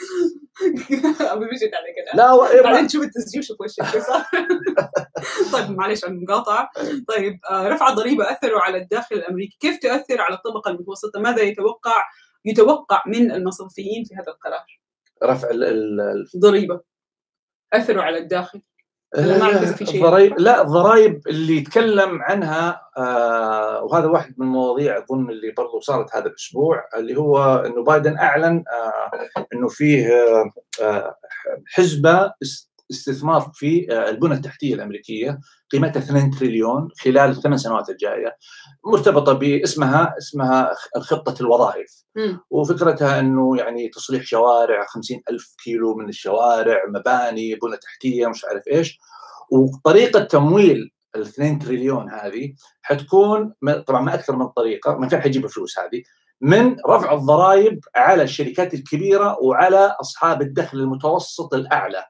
ابي مشيت عليك أنا لا و- بعدين تشوف التسجيل شوف وشك طيب معلش عن المقاطعة. طيب آه، رفع الضريبه اثره على الداخل الأمريكي. كيف تؤثر على الطبقة المتوسطة؟ ماذا يتوقع يتوقع من المصرفيين في هذا القرار؟ رفع ال- ال- ضريبة. أثروا على الداخل أنا ما في شيء. الضرايب لا الضرايب اللي يتكلم عنها آه وهذا واحد من المواضيع أظن اللي برضو صارت هذا الأسبوع اللي هو إنه بايدن أعلن آه إنه فيه آه آه حزبة استثمار في آه البنى التحتية الأمريكية قيمتها 2 تريليون خلال الثمان سنوات الجاية. مرتبطة باسمها اسمها خطة الوظائف. وفكرتها إنه يعني تصليح شوارع 50 ألف كيلو من الشوارع مباني بنى تحتية مش عارف إيش. وطريقة تمويل ال 2 تريليون هذه حتكون طبعا ما أكثر من طريقة من فين حيجيب الفلوس هذه من رفع الضرائب على الشركات الكبيرة وعلى أصحاب الدخل المتوسط الأعلى.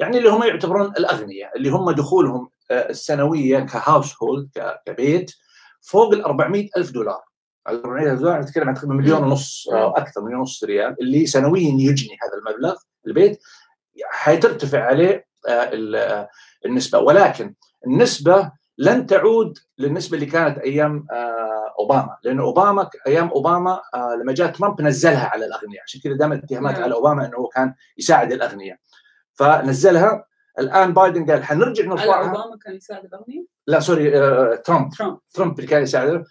يعني اللي هم يعتبرون الأغنياء اللي هم دخولهم آه، السنوية كهاوس هولد كبيت فوق ال 400 ألف دولار. 400 ألف دولار نتكلم عن تقريبا مليون ونص أو أكثر مليون ونص ريال اللي سنويا يجني هذا المبلغ البيت حترتفع عليه آه، النسبة. ولكن النسبة لن تعود للنسبة اللي كانت أيام آه، أوباما. لأنه أوباما أيام أوباما آه، لما جاء ترامب نزلها على الأغنياء. عشان كذا دائما اتهامات نعم. على أوباما إنه هو كان يساعد الأغنياء. فنزلها. الآن بايدن قال حنرجع نرفعها. أوباما كان يساعد الاغنياء؟ لا sorry ترامب. ترامب. ترامب اللي كان يساعد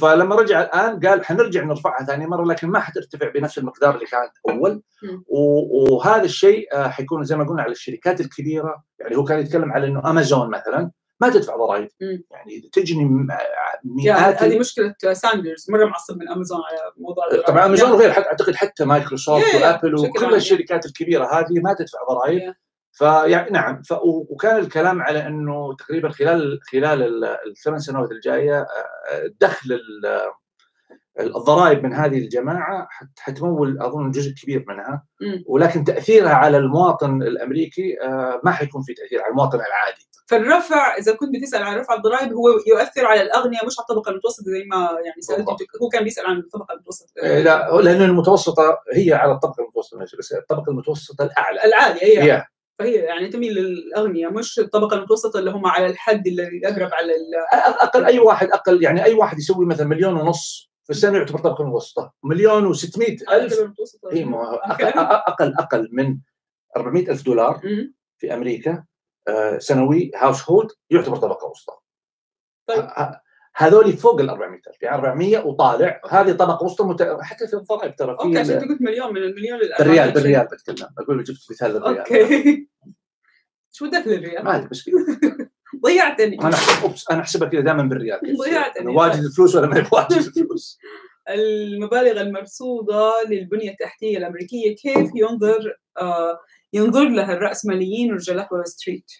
فلما رجع الآن قال حنرجع نرفعها ثاني مرة لكن ما حترتفع بنفس المقدار اللي كانت أول. وهذا الشيء آه، حيكون زي ما قلنا على الشركات الكبيرة. يعني هو كان يتكلم على إنه أمازون مثلا. ما تدفع ضرائب. يعني تجني مئات هذه مشكلة ساندرز مرة معصب من امازون على موضوع طبعا امازون غير حتى أعتقد حتى مايكروسوفت وابل وكل الشركات الكبيرة هذه ما تدفع ضرائب. فيعني نعم ف وكان الكلام على إنه تقريبا خلال خلال الثمان سنوات الجاية آه، دخل الضرائب من هذه الجماعة حتمول أظن جزء كبير منها ولكن تأثيرها على المواطن الأمريكي آه، ما حيكون في تأثير على المواطن العادي. فالرفع إذا كنت بتسأل عن رفع الضرائب هو يؤثر على الأغنياء مش على الطبقة المتوسطة زي ما يعني سألت هو كان بيسأل عن الطبقة المتوسطة. إيه، لا لأن المتوسطة هي على الطبقة المتوسطة بس الطبقة المتوسطة الأعلى. العاليه هي. yeah. فهي يعني تميل للأغنياء مش الطبقة المتوسطة اللي هم على الحد الذي أقرب على أقل أي واحد أقل يعني أي واحد يسوي مثلا مليون ونص في السنة يعتبر طبقه متوسطه مليون و600 ألف. اي أقل, أقل أقل من 400 ألف دولار في أمريكا آه، سنوي هاوس هولد يعتبر طبقة وسطى. طيب. هذول فوق ال 400000 يعني 400 وطالع. هذه طبقة وسطى مت... حتى في الضرائب ترى okay عشان انت قلت مليون من المليون بالريال بالريال بتكلم. بقول جبت مثال للريال. okay. شو دخل الريال؟ ما ادري بس ضيعتني. أنا أنا أحسبها كذا دائما بالريال. ضيعتني. واجد الفلوس ولا ما واجد الفلوس. المبالغ المرصوده للبنية التحتية الأمريكية كيف ينظر آه ينظر لها الرأسماليين ورجال وول ستريت؟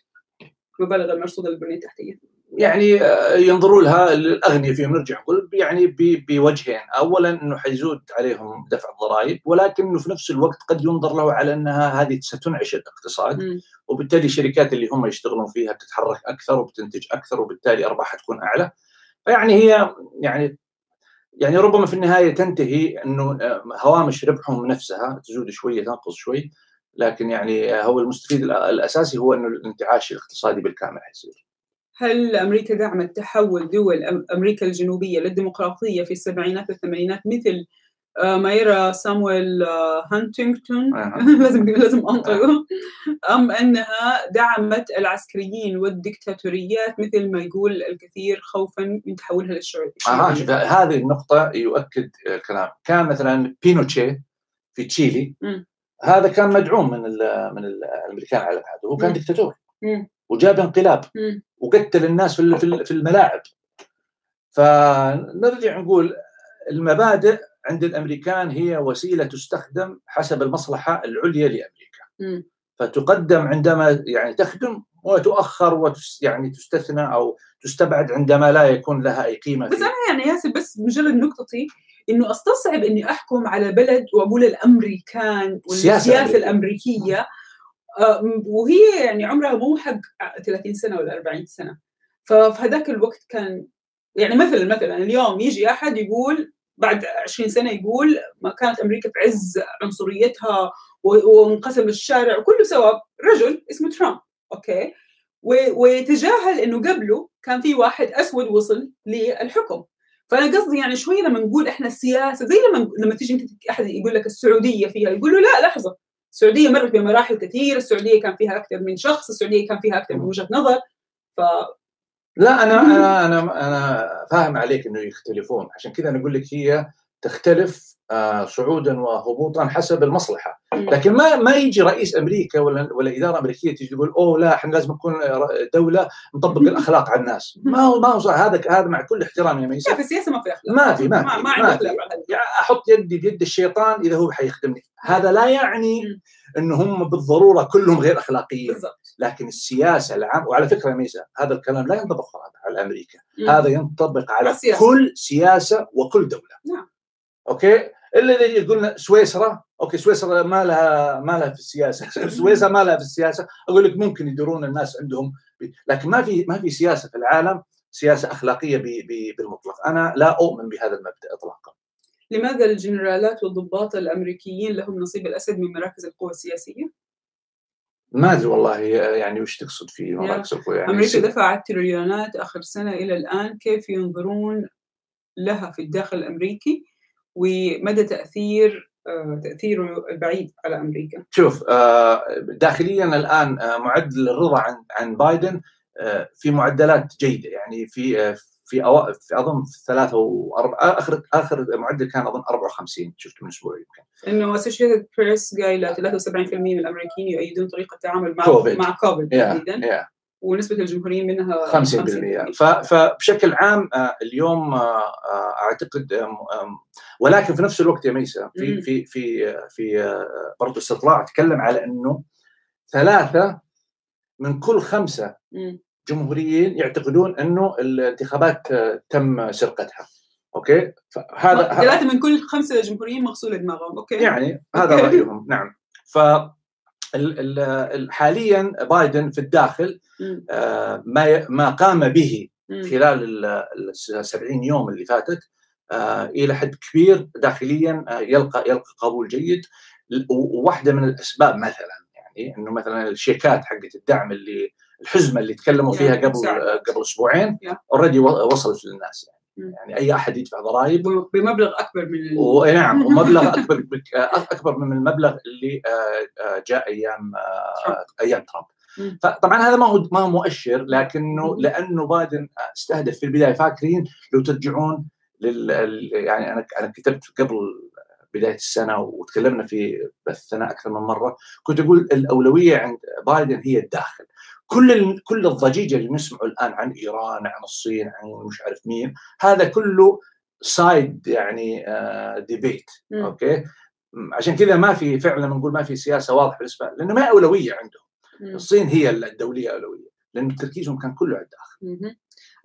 المبالغ المرصوده للبنية التحتية. يعني آه، ينظروا لها الاغنياء فيهم نرجع نقول يعني بوجهين، اولا إنه حيزود عليهم دفع الضرائب ولكنه في نفس الوقت قد ينظر له على إنها هذه ستنعش الاقتصاد م. وبالتالي الشركات اللي هم يشتغلون فيها بتتحرك أكثر وبتنتج أكثر وبالتالي أرباحها تكون أعلى. فيعني هي يعني يعني ربما في النهاية تنتهي إنه آه، هوامش ربحهم نفسها تزود شوية تنقص شوي لكن يعني هو المستفيد الأساسي هو إنه الانتعاش الاقتصادي بالكامل حيصير. هل أمريكا دعمت تحول دول أمريكا الجنوبية للديمقراطية في السبعينات والثمانينات مثل آه، ما يرى سامويل آه، هانتينغتون؟ لازم لازم انطقه أم أنها دعمت العسكريين والدكتاتوريات مثل ما يقول الكثير خوفا من تحولها. آه شوف هذه النقطة يؤكد الكلام، كان مثلا بينوتشي في تشيلي م. هذا كان مدعوم من من الأمريكان على بعض وهو كان دكتاتور. وجاب انقلاب. وقتل الناس في في الملاعب. فنرجع نقول المبادئ عند الأمريكان هي وسيلة تستخدم حسب المصلحة العليا لأمريكا. فتقدم عندما يعني تخدم وتؤخر وتس يعني تستثنى أو تستبعد عندما لا يكون لها أي قيمة بس أنا يعني ياسر بس مجرد نقطتي إنه أستصعب إني أحكم على بلد وأقول الأمريكان والسياسة الأمريكية وهي يعني عمرها مو حق 30 سنة ولا 40 سنة. ففي هذاك الوقت كان يعني مثلا مثلا اليوم يجي أحد يقول بعد 20 سنة يقول ما كانت أمريكا في عز عنصريتها وانقسم الشارع وكله سوا رجل اسمه ترامب أوكي؟ ويتجاهل إنه قبله كان في واحد أسود وصل للحكم. فأنا قصدي يعني شوي لما نقول إحنا السياسة زي لما لما تيجي أنت أحد يقول لك السعودية فيها يقول له لا لحظة. السعودية مرت بمراحل كثير السعودية كان فيها أكثر من شخص السعودية كان فيها أكثر من وجهة نظر ف لا أنا أنا أنا أنا فاهم عليك إنه يختلفون. عشان كذا أنا أقول لك هي تختلف آه، صعودا وهبوطا حسب المصلحة. لكن ما ما يجي رئيس أمريكا ولا ولا إدارة أمريكية تيجي تقول أوه لا إحنا لازم نكون دولة نطبق الأخلاق على الناس. ما هو ما هو هذا هذا مع كل احترامي يا ميسا في السياسة ما في أخلاق. ما في ما في ما, ما, ما في. يعني أحط يدي بيد الشيطان إذا هو حيخدمني. هذا لا يعني انه هم بالضرورة كلهم غير أخلاقيين. لكن السياسة العام وعلى فكرة ميسا هذا الكلام لا ينطبق على أمريكا. هذا ينطبق على كل سياسة وكل دولة. نعم. okay؟ الا اللي يقول سويسرا okay سويسرا ما لها ما لها في السياسة. سويسرا ما لها في السياسة. أقول لك ممكن يدورون الناس عندهم لكن ما في ما في سياسة في العالم سياسة أخلاقية بالمطلق. أنا لا أؤمن بهذا المبدأ اطلاقا. لماذا الجنرالات والضباط الأمريكيين لهم نصيب الأسد من مراكز القوى السياسية؟ ما أدري والله يعني وش تقصد في مراكز القوى يعني أمريكا دفعت تريليونات آخر سنة إلى الآن كيف ينظرون لها في الداخل الأمريكي؟ ومدى تأثير آه، تاثيره البعيد على أمريكا؟ شوف آه، داخليا الآن آه، معدل الرضا عن عن بايدن في معدلات جيدة يعني في في أو... في أظن في ثلاثة واربعه آخر آخر معدل كان أظن 54 شفته من أسبوع يمكن إنه اسوشيتد بريس قايلة 73% من الأمريكيين يؤيدون طريقة التعامل مع كوفيد. مع كوفيد تحديدا yeah. ونسبة الجمهوريين منها 50%, 50%. فبشكل عام اليوم أعتقد ولكن في نفس الوقت يا ميسا في في في في برضه استطلاع تكلم على إنه ثلاثة من كل خمسة جمهوريين يعتقدون إنه الانتخابات تم سرقتها. okay؟ فهذا ثلاثة من كل خمسة جمهوريين مغسولة دماغهم. okay؟ يعني هذا رأيهم. نعم. ف حاليا بايدن في الداخل آه، ما ما قام به خلال ال 70 يوم اللي فاتت آه، إلى حد كبير داخليا آه، يلقى يلقى قبول جيد. وواحدة من الأسباب مثلا يعني إنه مثلا الشيكات حقت الدعم اللي الحزمة اللي تكلموا فيها قبل قبل أسبوعين اوريدي وصلت للناس يعني. يعني أي أحد يدفع ضرائب. بمبلغ أكبر من ال... نعم ومبلغ أكبر أكبر من المبلغ اللي جاء أيام أيام ترامب. فطبعا هذا ما هو ما هو مؤشر لكنه لأنه بايدن استهدف في البداية. فاكرين لو ترجعون لل يعني أنا أنا كتبت قبل بداية السنة وتكلمنا في بثنا أكثر من مرة كنت أقول الأولوية عند بايدن هي الداخل. كل كل الضجيج اللي نسمعه الآن عن إيران عن الصين عن مش عارف مين هذا كله side يعني debate آه okay؟ عشان كذا ما في فعلا نقول ما في سياسة واضحة بالنسبة لأنه ما أولوية عندهم. مم. الصين هي الدولية أولوية لأن تركيزهم كان كله على الداخل.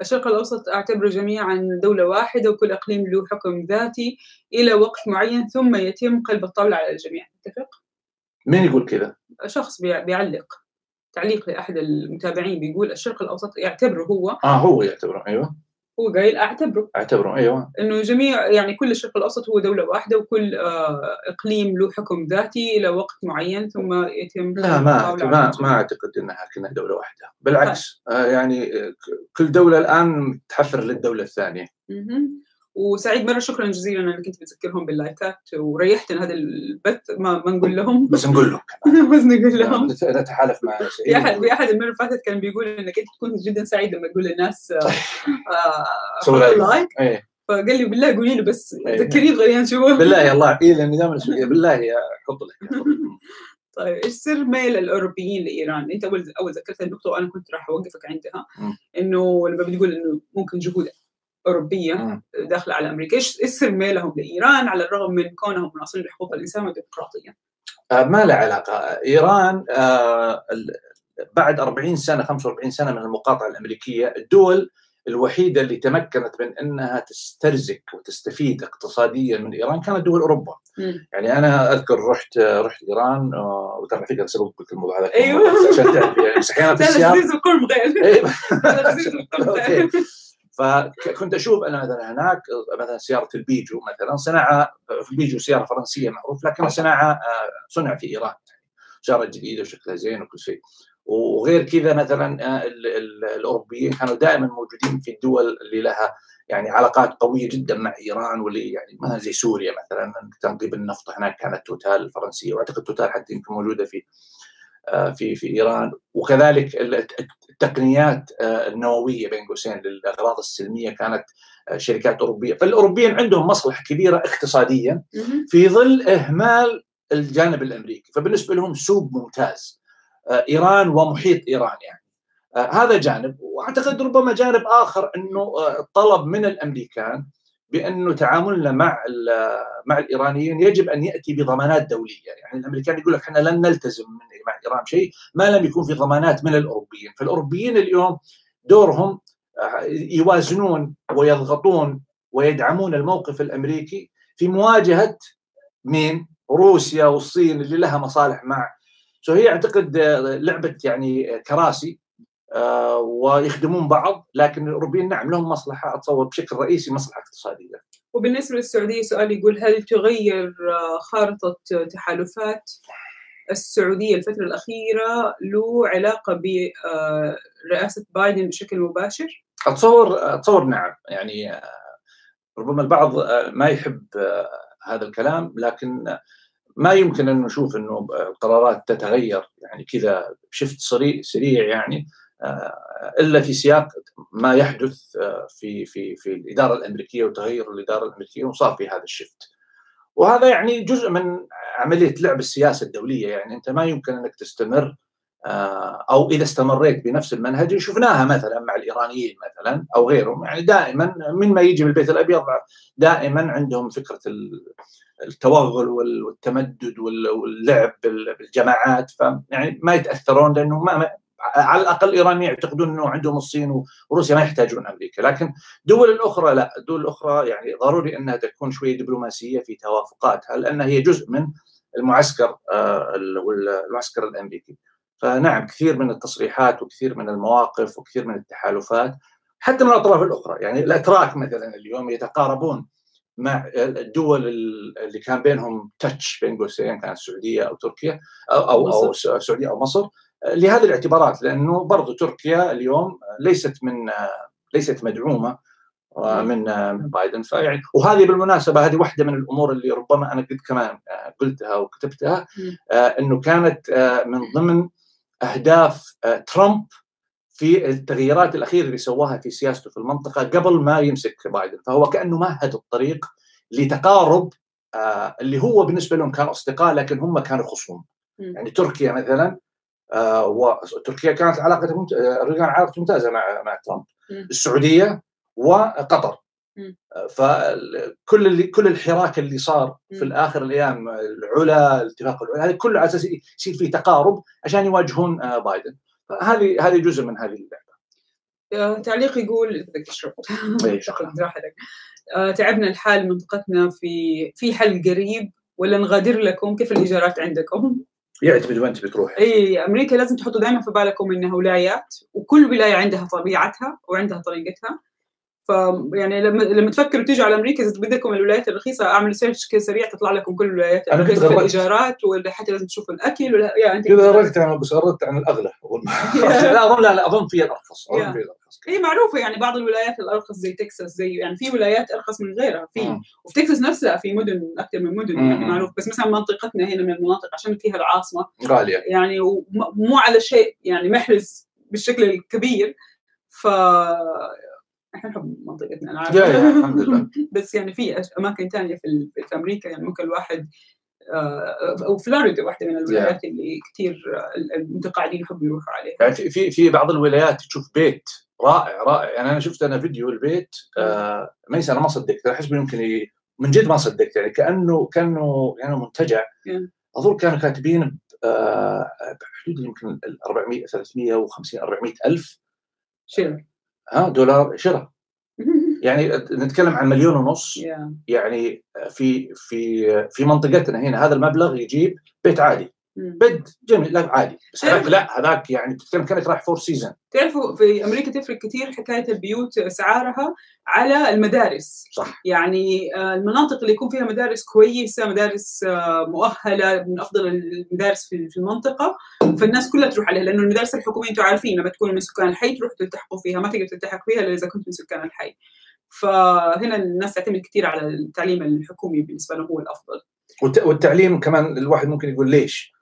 الشرق الأوسط أعتبره جميعا دولة واحدة وكل إقليم له حكم ذاتي إلى وقت معين ثم يتم قلب الطاولة على الجميع. تتفق؟ مين يقول كذا؟ شخص بيعلق. تعليق لأحد المتابعين بيقول الشرق الأوسط يعتبره هو. آه هو يعتبره أيوه. هو قايل أعتبره. أعتبره أيوه. إنه جميع يعني كل الشرق الأوسط هو دولة واحدة وكل آه إقليم له حكم ذاتي إلى وقت معين ثم يتم لا ما ما ما أعتقد إنها كنا دولة واحدة. بالعكس آه يعني كل دولة الآن تحفر للدولة الثانية. وسعيد مرة شكرا جزيلا إنك أنت بتذكرهم بال likeات وريحتنا هذا البث ما, ما نقول لهم. بس نقول لهم. بس نقول لهم. نتحالف مع سعيد في أحد في أحد المرة اللي فاتت كان بيقول إنك أنت تكون جدا سعيد لما تقول للناس آه like إيه. فقال لي بالله قولي له بس إيه. ذكريه غريان شو. بالله يا الله. اي لأني دائما بالله يا حط لك طيب إيش سر ميل الأوروبيين لإيران؟ أنت أول أول ذكرت النقطه وأنا كنت راح أوقفك عندها. إنه لما بتقول إنه ممكن جهود أوروبية داخله على أمريكا، إيش سر ميلهم لإيران على الرغم من كونهم مناصرين لحقوق الانسان والديمقراطية؟ آه ما له علاقة، إيران آه بعد 40 سنة 45 سنة من المقاطعة الأمريكية، الدول الوحيدة اللي تمكنت من إنها تسترزق وتستفيد اقتصاديا من إيران كانت دول أوروبا. م. يعني أنا أذكر رحت رحت إيران آه، وترى فكرة سبب قلت الموضوع هذا أيوه. عشان تعرف يعني أحيانا في السياق. غير. فكنت أشوف أنا مثلا هناك مثلا سيارة البيجو مثلا صناعة في البيجو سيارة فرنسية معروف لكن صناعة آه، صنع في إيران سيارة جديدة وشكلها زين وكل شيء. وغير كذا مثلا آه، الأوروبيين كانوا دائما موجودين في الدول اللي لها يعني علاقات قوية جدا مع إيران واللي يعني مثلا زي سوريا مثلا تنقيب النفط هناك كانت توتال الفرنسيه وأعتقد توتال حتى يمكن موجودة في آه، في في إيران. وكذلك التقنيات آه، النووية بين قوسين للأغراض السلمية كانت آه، شركات أوروبية، فالأوروبيين عندهم مصلحة كبيرة اقتصاديا في ظل إهمال الجانب الأمريكي، فبالنسبة لهم سوق ممتاز. إيران ومحيط إيران يعني. هذا جانب وأعتقد ربما جانب آخر إنه طلب من الأمريكان بأنه تعاملنا مع مع الإيرانيين يجب أن يأتي بضمانات دولية، يعني الأمريكان يقول لك إحنا لن نلتزم من مع إيران شيء ما لم يكون في ضمانات من الأوروبيين، فالأوروبيين اليوم دورهم آه، يوازنون ويضغطون ويدعمون الموقف الأمريكي في مواجهة مين؟ روسيا والصين اللي لها مصالح مع. سو هي أعتقد لعبة يعني كراسي. آه، ويخدمون بعض لكن الاوروبيين نعم لهم مصلحة أتصور بشكل رئيسي مصلحة اقتصادية. وبالنسبة للسعودية سؤال يقول هل تغير خارطة تحالفات السعودية الفترة الأخيرة له علاقة برئاسه بايدن بشكل مباشر؟ أتصور أتصور نعم يعني ربما البعض ما يحب هذا الكلام لكن ما يمكن أن نشوف إنه القرارات تتغير يعني كذا بشفت سريع سريع يعني إلا في سياق ما يحدث في في في الإدارة الأمريكية وتغير الإدارة الأمريكية وصار في هذا الشفت. وهذا يعني جزء من عملية لعب السياسة الدولية. يعني أنت ما يمكن أنك تستمر أو إذا استمريت بنفس المنهج شفناها مثلا مع الإيرانيين مثلا أو غيرهم. يعني دائما من ما يجي من البيت الأبيض دائما عندهم فكرة التوغل والتمدد واللعب بالجماعات. فيعني ما يتأثرون لأنه ما على الأقل الايرانيين يعتقدون إنه عندهم الصين وروسيا ما يحتاجون أمريكا، لكن الدول الأخرى لا، الدول الأخرى يعني ضروري إنها تكون شوية دبلوماسية في توافقاتها لأن هي جزء من المعسكر المعسكر الأمريكي. فنعم كثير من التصريحات وكثير من المواقف وكثير من التحالفات حتى من الأطراف الأخرى، يعني الأتراك مثلا اليوم يتقاربون مع الدول اللي كان بينهم تاتش بين قوسين كانت السعودية أو تركيا أو أو, أو السعودية أو مصر. لهذه الاعتبارات لأنه برضو تركيا اليوم ليست من ليست مدعومة من بايدن. فيعني وهذه بالمناسبة هذه واحدة من الأمور اللي ربما أنا قد كمان قلتها وكتبتها إنه كانت من ضمن أهداف ترامب في التغييرات الأخيرة اللي سواها في سياسته في المنطقة قبل ما يمسك بايدن. فهو كأنه مهد الطريق لتقارب اللي هو بالنسبة لهم كانوا أصدقاء لكن هم كانوا خصوم. يعني تركيا مثلا آه وتركيا كانت علاقتها ممت... اردوغان علاقته ممتازة مع مع ترامب. السعودية وقطر. فكل اللي كل الحراك اللي صار في الآخر الأيام العلا الاتفاق العلا هذا كله على أساس يصير في تقارب عشان يواجهون بايدن. فهذه هذه جزء من هذه اللعبة. تعليق يقول تشرب راحتك تعبنا الحال منطقتنا في في حل قريب ولا نغادر لكم؟ كيف الايجارات عندكم؟ يعتمد وين تبي تروح. إي أمريكا لازم تحطوا دائما في بالكم إنها ولايات وكل ولاية عندها طبيعتها وعندها طريقتها. فيعني لما لما تفكروا تيجوا على أمريكا إذا بدكم الولايات الرخيصة أعملوا search كذا سريع تطلع لكم كل الولايات. أنا كنت الإيجارات ولا حتى لازم تشوفوا الأكل ولا يا أنت كذا غردت عن بس غردت عن الأغلى لا اظن لا لا أظن في الأرخص. أظن في الأرخص. هي معروفة يعني بعض الولايات الأرخص زي تكساس زي يعني في ولايات أرخص من غيرها في وفي تكساس نفسها في مدن أكثر من مدن يعني معروف. بس مثلا منطقتنا هنا من المناطق عشان فيها العاصمة غالية. يعني ومو على شيء يعني محرز بالشكل الكبير. ف إحنا نحب منطقتنا أنا عارف الحمد لله. بس يعني في أماكن ثانية في, في أمريكا يعني ممكن الواحد أو فلوريدا واحدة من الولايات اللي كثير المتقاعدين يحبوا يروحوا عليها. يعني في في بعض الولايات تشوف بيت رائع رائع. يعني أنا شفت أنا فيديو البيت آه ما أنا ما صدقت أحس يمكن ي... من جد ما صدقت يعني كانه كأنه يعني منتجع. أظن كانوا كاتبين آه بحدود يمكن 400 350 400 ألف شيء ها دولار شراء. يعني نتكلم عن مليون ونص. Yeah. يعني في في في منطقتنا هنا هذا المبلغ يجيب بيت عادي. بيت جميل لا عادي. بس هذاك لا هذاك يعني بتتكلم كأنك رايح Four Seasons تعرفوا في أمريكا تفرق كثير حكاية البيوت اسعارها على المدارس. صح. يعني المناطق اللي يكون فيها مدارس كويسة مدارس مؤهلة من أفضل المدارس في المنطقة فالناس كلها تروح عليها لأنه المدارس الحكومية أنتم عارفين لما تكونوا من سكان الحي تروح تلتحقوا فيها ما تقدر تلتحق فيها إلا إذا كنت من سكان الحي. فهنا الناس تعتمد كثير على التعليم الحكومي بالنسبة له هو الأفضل. والتعليم كمان الواحد ممكن يقول ليش؟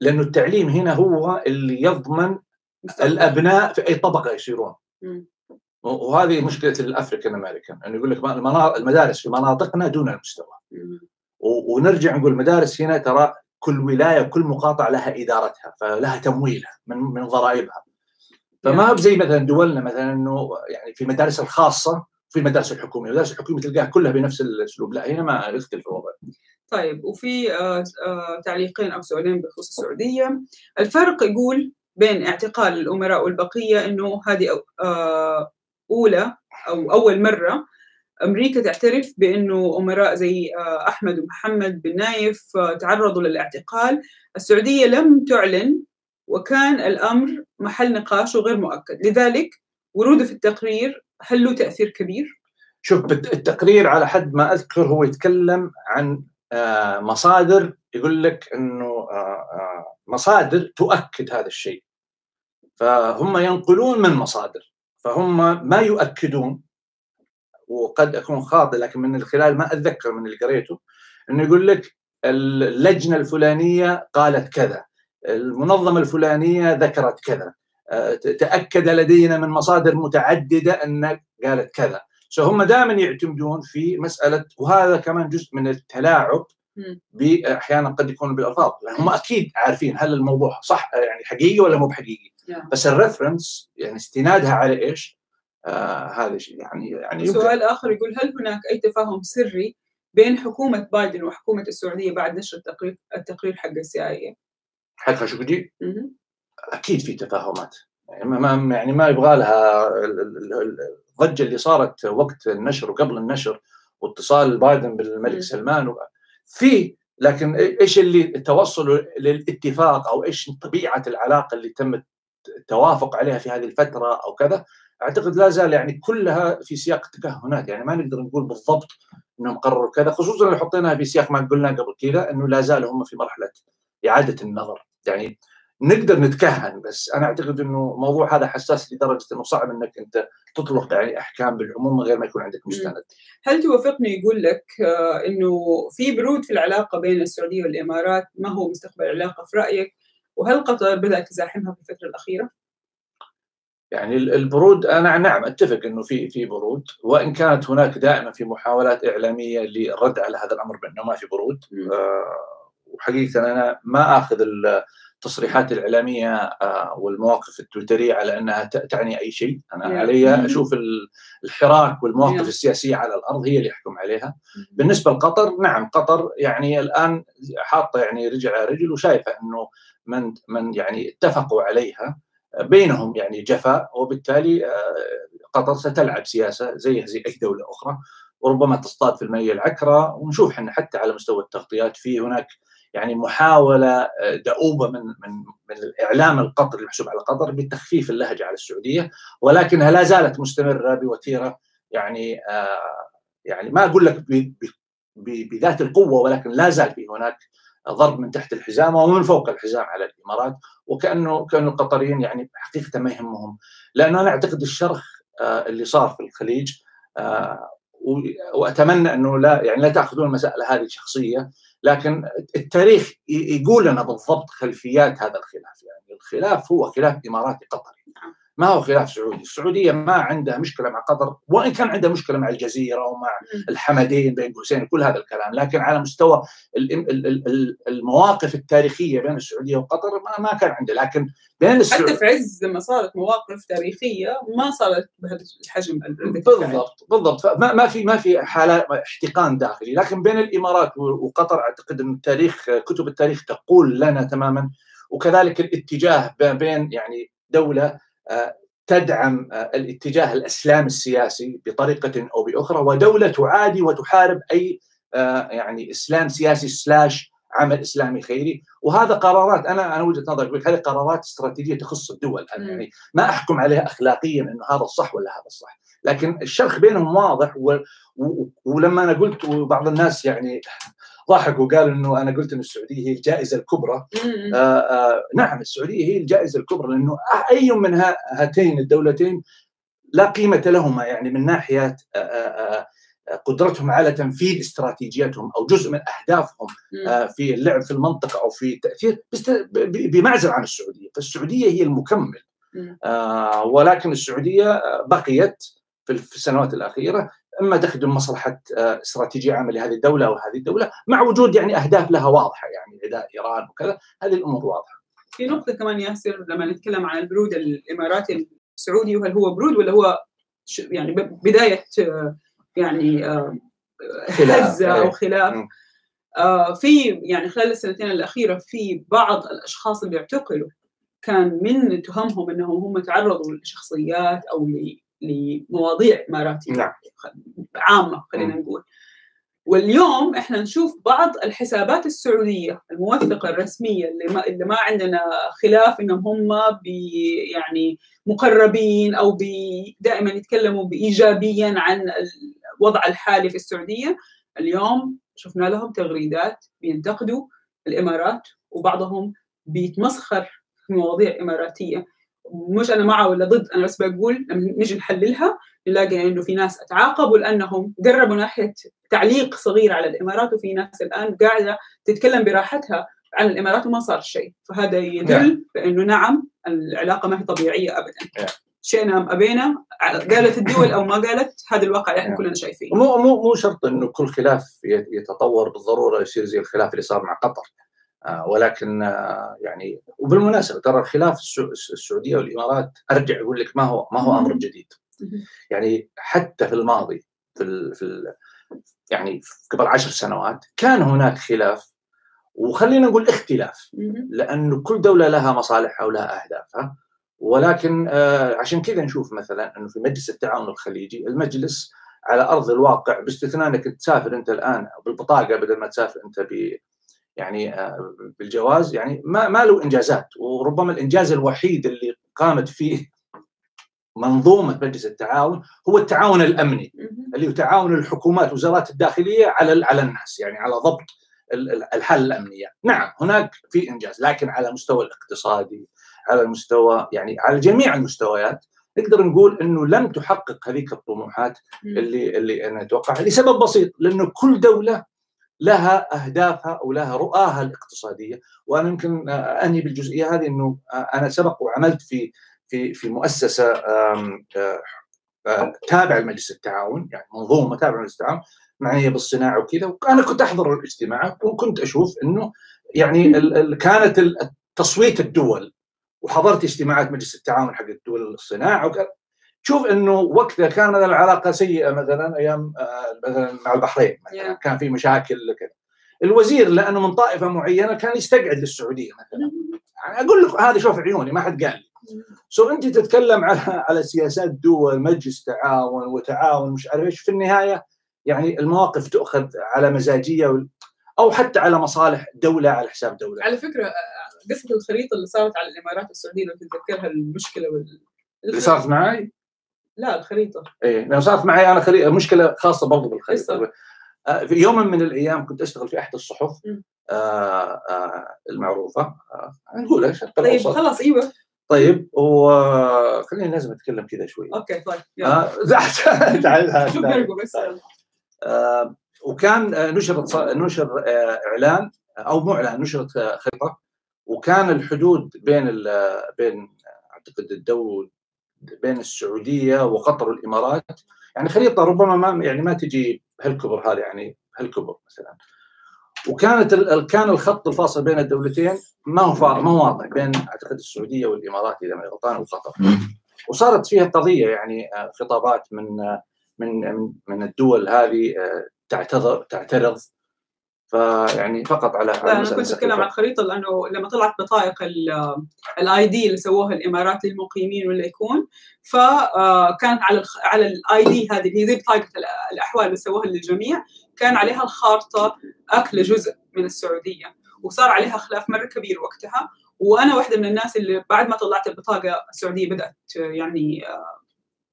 لأنه التعليم هنا هو اللي يضمن مستقبل. الأبناء في أي طبقة يصيرون وهذه مشكلة الأفريكان امريكان إنه يقول لك المدارس في مناطقنا دون المستوى. ونرجع نقول المدارس هنا ترى كل ولاية كل مقاطعه لها إدارتها فلها تمويلها من من ضرائبها فما زي مثلا دولنا مثلا إنه يعني في المدارس الخاصة في المدارس الحكومية، المدارس الحكومية تلقاها كلها بنفس الأسلوب، لا هنا ما يختلف الوضع. طيب وفي آه آه تعليقين أو سؤالين بخصوص السعودية، الفرق يقول بين اعتقال الأمراء والبقية إنه هذه آه أولى أو أول مرة أمريكا تعترف بإنه أمراء زي أحمد ومحمد بن نايف تعرضوا للاعتقال، السعودية لم تعلن وكان الأمر محل نقاش وغير مؤكد، لذلك وروده في التقرير هل له تأثير كبير؟ شوف التقرير على حد ما أذكر هو يتكلم عن آه، مصادر يقول لك إنه مصادر تؤكد هذا الشيء. فهم ينقلون من مصادر فهم ما يؤكدون. وقد أكون خاطئ لكن من خلال ما أتذكر من اللي قريته إنه يقول لك اللجنة الفلانية قالت كذا المنظمة الفلانية ذكرت كذا. تأكد لدينا من مصادر متعددة أن قالت كذا. فهم دائما يعتمدون في مسألة وهذا كمان جزء من التلاعب أحيانا قد يكون بالألفاظ. هم أكيد عارفين هل الموضوع صح يعني حقيقي ولا مو بحقيقي. بس ال reference يعني استنادها على إيش؟ آه هذا شيء يعني يعني سؤال آخر يقول هل هناك أي تفاهم سري بين حكومة بايدن وحكومة السعودية بعد نشر التقرير التقرير حق ال CIA حق خاشقجي؟ أكيد في تفاهمات. يعني ما يعني ما يبغى لها الضجة اللي صارت وقت النشر وقبل النشر واتصال بايدن بالملك سلمان في لكن إيش اللي توصلوا للاتفاق أو إيش طبيعة العلاقة اللي تم التوافق عليها في هذه الفترة أو كذا أعتقد لا زال يعني كلها في سياق التكهنات يعني ما نقدر نقول بالضبط إنهم قرروا كذا خصوصا لو حطيناها في سياق ما قلنا قبل كذا إنه لا زالوا هم في مرحلة إعادة النظر. يعني نقدر نتكهن بس أنا أعتقد إنه الموضوع هذا حساس لدرجة إنه صعب إنك أنت تطلق يعني أحكام بالعموم من غير ما يكون عندك مستند. هل توافقني يقول لك آه، إنه في برود في العلاقة بين السعودية والإمارات ما هو مستقبل العلاقة في رأيك؟ وهل قطر بدات تزاحمها في الفترة الأخيرة؟ يعني البرود أنا نعم أتفق إنه في في برود وإن كانت هناك دائما في محاولات إعلامية للرد على هذا الأمر بأنه ما في برود آه وحقيقة أنا ما آخذ التصريحات الإعلامية آه والمواقف التويترية على أنها تعني أي شيء. أنا علي أشوف الحراك والمواقف السياسية على الأرض هي اللي يحكم عليها. بالنسبة لقطر نعم قطر يعني الآن حاطة يعني رجل على رجل وشايفة إنه من من يعني اتفقوا عليها بينهم يعني جفاء وبالتالي آه، قطر ستلعب سياسة زيها زي أي دولة أخرى وربما تصطاد في المية العكرة ونشوف إحنا حتى على مستوى التغطيات في هناك يعني محاولة آه، دؤوبة من من من الإعلام القطري المحسوب على قطر بتخفيف اللهجة على السعودية ولكنها لا زالت مستمرة بوتيرة يعني آه، يعني ما أقول لك بذات القوة ولكن لا زال في هناك ضرب من تحت الحزام ومن فوق الحزام على الإمارات وكأنه كانوا القطريين يعني حقيقة ما يهمهم. لأنه أنا أعتقد الشرخ آه، اللي صار في الخليج وأتمنى أنه لا يعني لا تأخذون المساله هذه شخصية لكن التاريخ يقول لنا بالضبط خلفيات هذا الخلاف يعني الخلاف هو خلاف اماراتي قطري ما هو خلاف سعودي، السعودية ما عندها مشكلة مع قطر وإن كان عندها مشكلة مع الجزيرة ومع الحمدين بين قوسين كل هذا الكلام، لكن على مستوى المواقف التاريخية بين السعودية وقطر ما, ما كان عندها، لكن بين السعودية حتى في عز لما صارت مواقف تاريخية ما صارت بهذا الحجم بالضبط بالضبط. فما ما في ما في حاله احتقان داخلي، لكن بين الإمارات وقطر أعتقد إن التاريخ كتب التاريخ تقول لنا تماما وكذلك الاتجاه بين يعني دولة تدعم الاتجاه الاسلامي السياسي بطريقة أو بأخرى ودولة تعادي وتحارب أي يعني إسلام سياسي سلاش عمل إسلامي خيري. وهذا قرارات أنا أنا وجهة نظري أقول هذه قرارات استراتيجية تخص الدول أنا يعني ما أحكم عليها اخلاقيا إنه هذا الصح ولا هذا الصح. لكن الشرخ بينهم واضح و... و... ولما أنا قلت وبعض الناس يعني ضحك وقال إنه أنا قلت ان السعودية هي الجائزة الكبرى. آه آه نعم السعودية هي الجائزة الكبرى لأنه أي من هاتين الدولتين لا قيمة لهما يعني من ناحية آه آه, قدرتهم على تنفيذ استراتيجياتهم أو جزء من أهدافهم في اللعب في المنطقة أو في التاثير بمعزل عن السعودية، فالسعودية هي المكمل. ولكن السعودية بقيت في السنوات الأخيرة إما تخدم مصلحة آه، استراتيجية عامة لهذه الدولة أو هذه الدولة مع وجود يعني أهداف لها واضحة يعني عداء إيران وكذا هذه الأمور واضحة. في نقطة كمان ياسر لما نتكلم عن البرود الاماراتي السعودي وهل هو برود ولا هو يعني بداية آه، يعني آه، هزة أو إيه. خلاف في يعني خلال السنتين الأخيرة في بعض الأشخاص اللي اعتقلوا كان من تهمهم إنهم هم تعرضوا لشخصيات أو لمواضيع اماراتيه نعم. عامة خلينا نقول. واليوم إحنا نشوف بعض الحسابات السعودية الموثقة الرسمية اللي ما اللي ما عندنا خلاف إنهم هم بي يعني مقربين أو بي دائما يتكلموا بايجابيا عن الوضع الحالي في السعودية. اليوم شفنا لهم تغريدات بينتقدوا الإمارات وبعضهم بيتمسخر في مواضيع إماراتية. مش أنا معه ولا ضد أنا بس بقول لما نجي نحللها نلاقي إنه في ناس أتعاقبوا لأنهم قربوا ناحية تعليق صغير على الإمارات وفي ناس الآن قاعدة تتكلم براحتها عن الإمارات وما صار شيء. فهذا يدل بأنه نعم العلاقة ما هي طبيعية ابدا. شئنا ام أبينا قالت الدول أو ما قالت هذا الواقع اللي إحنا كلنا شايفينه. مو مو مو شرط إنه كل خلاف يتطور بالضرورة يصير زي الخلاف اللي صار مع قطر. ولكن آه يعني وبالمناسبة ترى الخلاف السعودية والإمارات أرجع أقول لك ما هو ما هو أمر جديد. يعني حتى في الماضي في ال في ال يعني قبل عشر سنوات كان هناك خلاف وخلينا نقول اختلاف لأنه كل دولة لها مصالحها ولها أهدافها. ولكن آه عشان كذا نشوف مثلا إنه في مجلس التعاون الخليجي المجلس على أرض الواقع باستثناء إنك تسافر أنت الآن بالبطاقة بدل ما تسافر أنت يعني آه بالجواز يعني ما ما له إنجازات وربما الإنجاز الوحيد اللي قامت فيه منظومة مجلس التعاون هو التعاون الأمني اللي هو تعاون الحكومات وزارات الداخلية على على الناس يعني على ضبط الحالة الأمنية، نعم هناك في إنجاز لكن على المستوى الاقتصادي على المستوى يعني على جميع المستويات نقدر نقول إنه لم تحقق هذيك الطموحات اللي اللي أنا أتوقعها لسبب بسيط لأنه كل دولة لها أهدافها ولها رؤاها الاقتصادية. وأنا يمكن أنهي بالجزئية هذه إنه أنا سبق وعملت في في في مؤسسة تابعه لمجلس التعاون يعني منظومة تابعة لمجلس التعاون معنيه بالصناعة وكذا وأنا كنت أحضر الاجتماعات وكنت أشوف إنه يعني كانت تصويت الدول وحضرت اجتماعات مجلس التعاون حق الدول الصناعة تشوف إنه وقتها كان العلاقة سيئة مثلا أيام مثلا مع البحرين مثلا كان في مشاكل كذا الوزير لأنه من طائفة معينة كان يستقعد للسعودية مثلا. يعني أقول لك هذا شوف عيوني ما حد قال لي. سو أنت تتكلم على على سياسات دول مجلس تعاون وتعاون مش عارف إيش. في النهاية يعني المواقف تؤخذ على مزاجية أو حتى على مصالح دولة على حساب دولة. على فكرة قصه الخريطة اللي صارت على الإمارات والسعوديه لو تتذكرها المشكلة وال... اللي صارت معي؟ لا الخريطة. إيه لو صارت معي أنا خريطة مشكلة خاصة برضو بالخريطة. في يوم من الأيام كنت أشتغل في احد الصحف آآ آآ المعروفة. آآ نقولها طيب خلاص إيوه. طيب وخليني لازم أتكلم كذا شوي. أوكي طيب يلا. تعال شوف بس آه وكان نشرت نشر إعلان أو مو إعلان نشرت خطه وكان الحدود بين بين أعتقد الدول بين السعودية وقطر والإمارات. يعني خريطة ربما ما يعني ما تجي بهالكبر هذا يعني بهالكبر مثلا. وكانت كان الخط الفاصل بين الدولتين ما هو ما هو واضح بين أعتقد السعودية والإمارات إذا ما غلطان وقطر وصارت فيها قضية يعني خطابات من من من الدول هذه تعتذر تعترض فيعني فقط على أنا كنت أتكلم عن الخريطه لأنه لما طلعت بطائق ال ID اللي سووها الإمارات للمقيمين ولا يكون فكانت على على ال ID هذه اللي هي زي بطاقه الأحوال اللي سووها للجميع كان عليها الخارطة أكل جزء من السعودية وصار عليها خلاف مرة كبير وقتها وأنا واحدة من الناس اللي بعد ما طلعت البطاقة السعودية بدأت يعني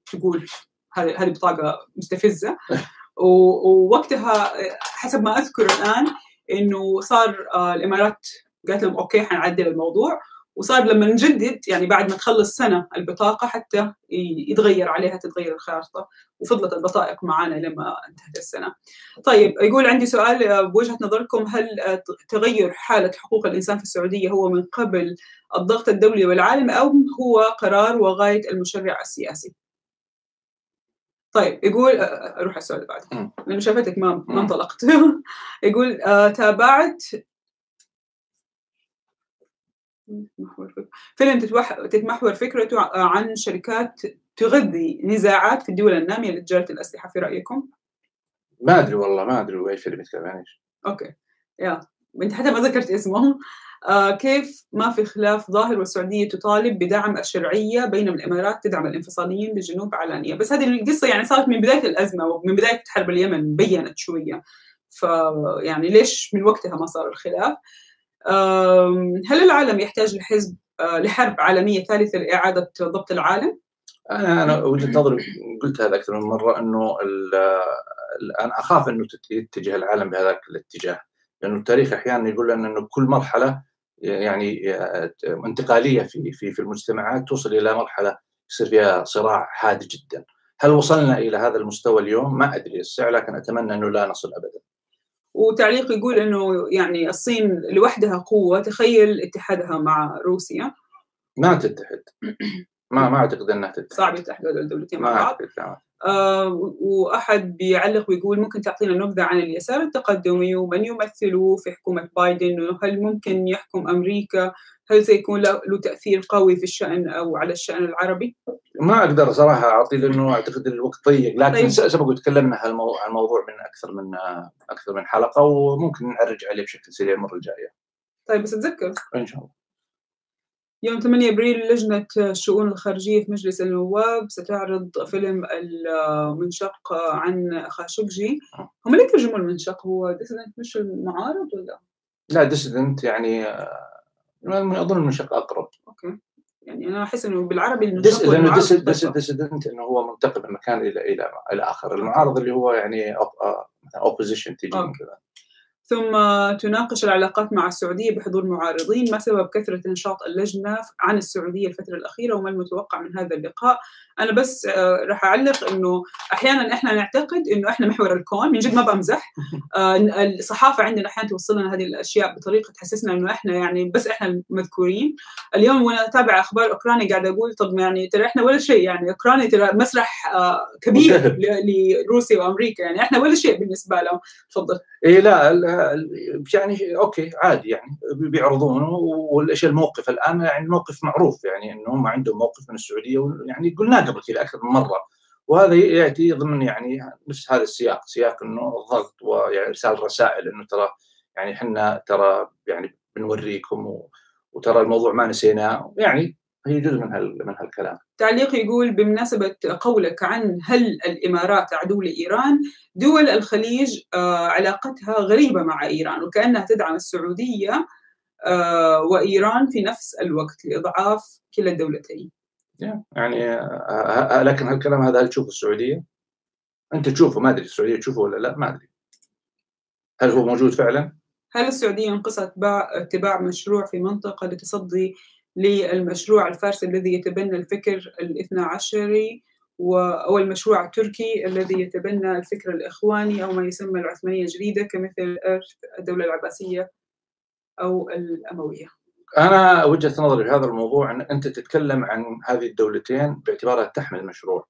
تقول هذه هذه بطاقة مستفزة. ووقتها حسب ما أذكر الآن إنه صار الإمارات قالت لهم أوكي حنعدل الموضوع وصار لما نجدد يعني بعد ما تخلص سنة البطاقة حتى يتغير عليها تتغير الخارطة وفضلت البطائق معنا لما انتهت السنة. طيب يقول عندي سؤال بوجهة نظركم هل تغير حالة حقوق الإنسان في السعودية هو من قبل الضغط الدولي والعالمي أو هو قرار وغاية المشرع السياسي؟ طيب يقول أروح السؤال اللي بعده. لأنه شافتك ما ما انطلقت. يقول آه تابعت فيلم تتمحور فكرته عن شركات تغذي نزاعات في الدول النامية لتجارة الأسلحة في رأيكم؟ ما أدري والله ما أدري اي فيلم يتكلم عن إيش. أوكي. يا وانت حتى ما ذكرت اسمه آه كيف ما في خلاف ظاهر والسعودية تطالب بدعم الشرعية بينما الإمارات تدعم الانفصاليين بالجنوب علانية. بس هذه القصة يعني صارت من بداية الأزمة ومن بداية حرب اليمن بينت شوية. فيعني ليش من وقتها ما صار الخلاف؟ هل العالم يحتاج لحزب آه، لحرب عالمية ثالثة لإعادة ضبط العالم؟ أنا أنا وجهة نظري قلت هذا أكثر من مرة إنه أنا أخاف إنه يتجه العالم بهذاك الاتجاه. لأنه التاريخ أحيانا يقول لنا إنه كل مرحلة يعني انتقالية في في في المجتمعات توصل إلى مرحلة يصير فيها صراع حاد جدا. هل وصلنا إلى هذا المستوى اليوم؟ ما أدري الساعة لكن أتمنى إنه لا نصل ابدا. وتعليق يقول إنه يعني الصين لوحدها قوة تخيل اتحادها مع روسيا ما تتحد ما ما أعتقد إنها تتحد صعب يتحدوا الدولتين مع بعض آه وأحد بيعلق ويقول ممكن تعطينا نبذة عن اليسار التقدمي ومن يمثلوه في حكومة بايدن وهل ممكن يحكم أمريكا هل سيكون له تأثير قوي في الشأن أو على الشأن العربي؟ ما أقدر صراحة أعطي لأنه أعتقد الوقت ضيق لكن طيب. سبق تكلمنا عن الموضوع من أكثر من أكثر من حلقة وممكن نعرج عليه بشكل سريع المرة الجاية. طيب بس أتذكر إن شاء الله. يوم 8 أبريل لجنة الشؤون الخارجية في مجلس النواب ستعرض فيلم المنشق عن خاشقجي آه. هم ليه ترجموا المنشق هو dissident مش المعارض ولا؟ لا ديسيدنت يعني أظن المنشق أقرب. أوكي. يعني أنا أحس إنه بالعربي dis لأنه dissident إنه هو منتقل من مكان إلى إلى إلى آخر، المعارض اللي هو يعني opposition تجي كذا. ثم تناقش العلاقات مع السعودية بحضور معارضين ما سبب كثرة نشاط اللجنة عن السعودية الفترة الأخيرة وما المتوقع من هذا اللقاء. أنا بس آه، راح أعلق أنه أحيانا إحنا نعتقد أنه إحنا محور الكون من جد ما بمزح. آه، الصحافة عندنا أحيانا توصل لنا هذه الأشياء بطريقة تحسسنا أنه إحنا يعني بس إحنا المذكورين. اليوم وأنا أتابع أخبار أوكرانيا قاعدة أقول طب يعني ترى إحنا ولا شيء يعني أوكرانيا ترى مسرح آه، كبير لروسيا وأمريكا يعني إحنا ولا شيء بالنسبة لهم. تفضل. إيه لا يعني أوكي عادي يعني بيعرضونه وايش الموقف الآن يعني الموقف معروف يعني إنه هم عندهم موقف من السعودية يعني قلناه قبل كذا أكثر من مرة. وهذا ياتي ضمن يعني نفس هذا السياق سياق إنه الضغط وارسال رسائل إنه ترى يعني إحنا ترى يعني بنوريكم وترى الموضوع ما نسيناه. يعني هي جزء من هال من هالكلام. تعليق يقول بمناسبة قولك عن هل الإمارات عدو لإيران دول الخليج آه، علاقتها غريبة مع إيران وكأنها تدعم السعودية آه، وإيران في نفس الوقت لإضعاف كلا الدولتين يعني آه، لكن هالكلام هذا هل تشوفه السعودية؟ أنت تشوفه ما أدري السعودية تشوفه ولا لا ما أدري هل هو موجود فعلا؟ هل السعودية انقصت اتباع مشروع في منطقة لتصدي للمشروع الفارسي الذي يتبنى الفكر الاثنى عشري أو المشروع التركي الذي يتبنى الفكر الإخواني أو ما يسمى العثمانية الجديدة كمثل إرث الدولة العباسية أو الأموية. أنا وجهة نظري في هذا الموضوع أن أنت تتكلم عن هذه الدولتين باعتبارها تحمل مشروع.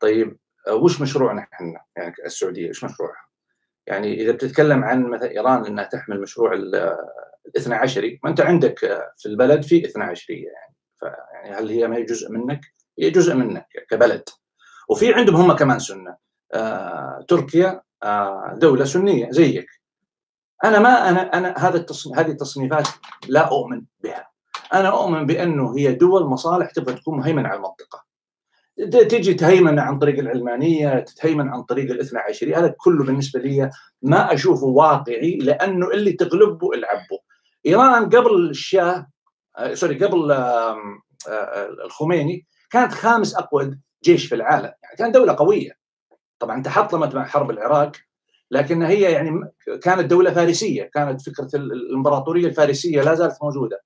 طيب وش مشروعنا إحنا؟ يعني السعودية وش مشروعها؟ يعني إذا بتتكلم عن مثلا إيران أنها تحمل مشروع الاثنى عشري. ما أنت عندك في البلد في اثنى عشرية يعني. فيعني هل هي ما هي جزء منك؟ هي جزء منك كبلد. وفي عندهم هم كمان سنة. آه، تركيا آه، دولة سنية زيك. أنا ما أنا أنا هذا التصنيف هذه التصنيفات لا أؤمن بها. أنا أؤمن بأنه هي دول مصالح تبغى تكون مهيمنة على المنطقة. تجي تهيمن عن طريق العلمانية تتهيمن عن طريق الاثنى عشري. هذا كله بالنسبة لي ما أشوفه واقعي لأنه اللي تغلبه العبه. إيران قبل الشاه آه، سوري قبل الخميني كانت خامس اقوى جيش في العالم يعني كانت دولة قوية. طبعا تحطمت مع حرب العراق لكن هي يعني كانت دولة فارسية كانت فكرة الإمبراطورية الفارسية لا زالت موجودة.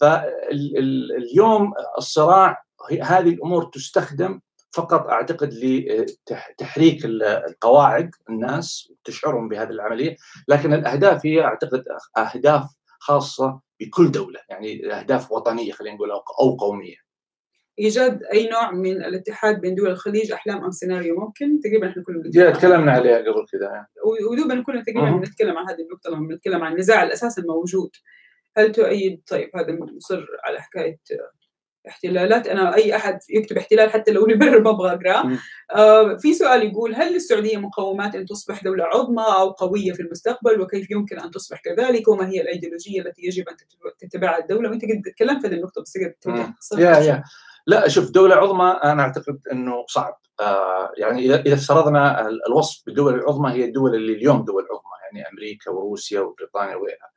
فاليوم الصراع هذه الأمور تستخدم فقط أعتقد لتحريك القواعد الناس تشعرهم بهذه العملية لكن الأهداف هي أعتقد أهداف خاصة بكل دولة يعني أهداف وطنية خلينا نقول أو قومية. إيجاد أي نوع من الاتحاد بين دول الخليج أحلام أم سيناريو؟ ممكن؟ تقريبا إحنا كلنا تكلمنا عليها قبل كذا ودوبنا كلنا تقريبا بنتكلم عن هذه النقطة لما بنتكلم عن النزاع الأساسي الموجود. هل تؤيد طيب هذا مصر على حكاية احتلالات. أنا أي أحد يكتب احتلال حتى لو يبرر ما أبغى اقراه آه في سؤال يقول هل للسعودية مقومات أن تصبح دولة عظمى أو قوية في المستقبل؟ وكيف يمكن أن تصبح كذلك؟ وما هي الأيديولوجية التي يجب أن تتبعها الدولة؟ وأنت قد تكلمت في هذه النقطة بس يا يا. لا شوف دولة عظمى أنا أعتقد إنه صعب. آه يعني اذا إذا افترضنا الوصف بالدول العظمى هي الدول اللي اليوم دول عظمى يعني أمريكا وروسيا وبريطانيا وغيرها.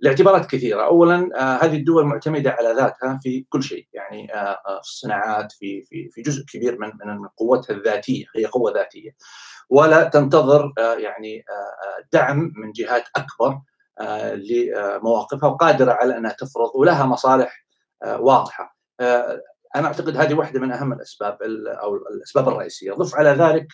لاعتبارات كثيرة، اولا آه هذه الدول معتمدة على ذاتها في كل شيء، يعني آه في الصناعات في في في جزء كبير من من قوتها الذاتية، هي قوة ذاتية. ولا تنتظر آه يعني دعم من جهات أكبر لمواقفها وقادرة على أنها تفرض ولها مصالح واضحة. أنا أعتقد هذه واحدة من أهم الأسباب أو الأسباب الرئيسية، ضف على ذلك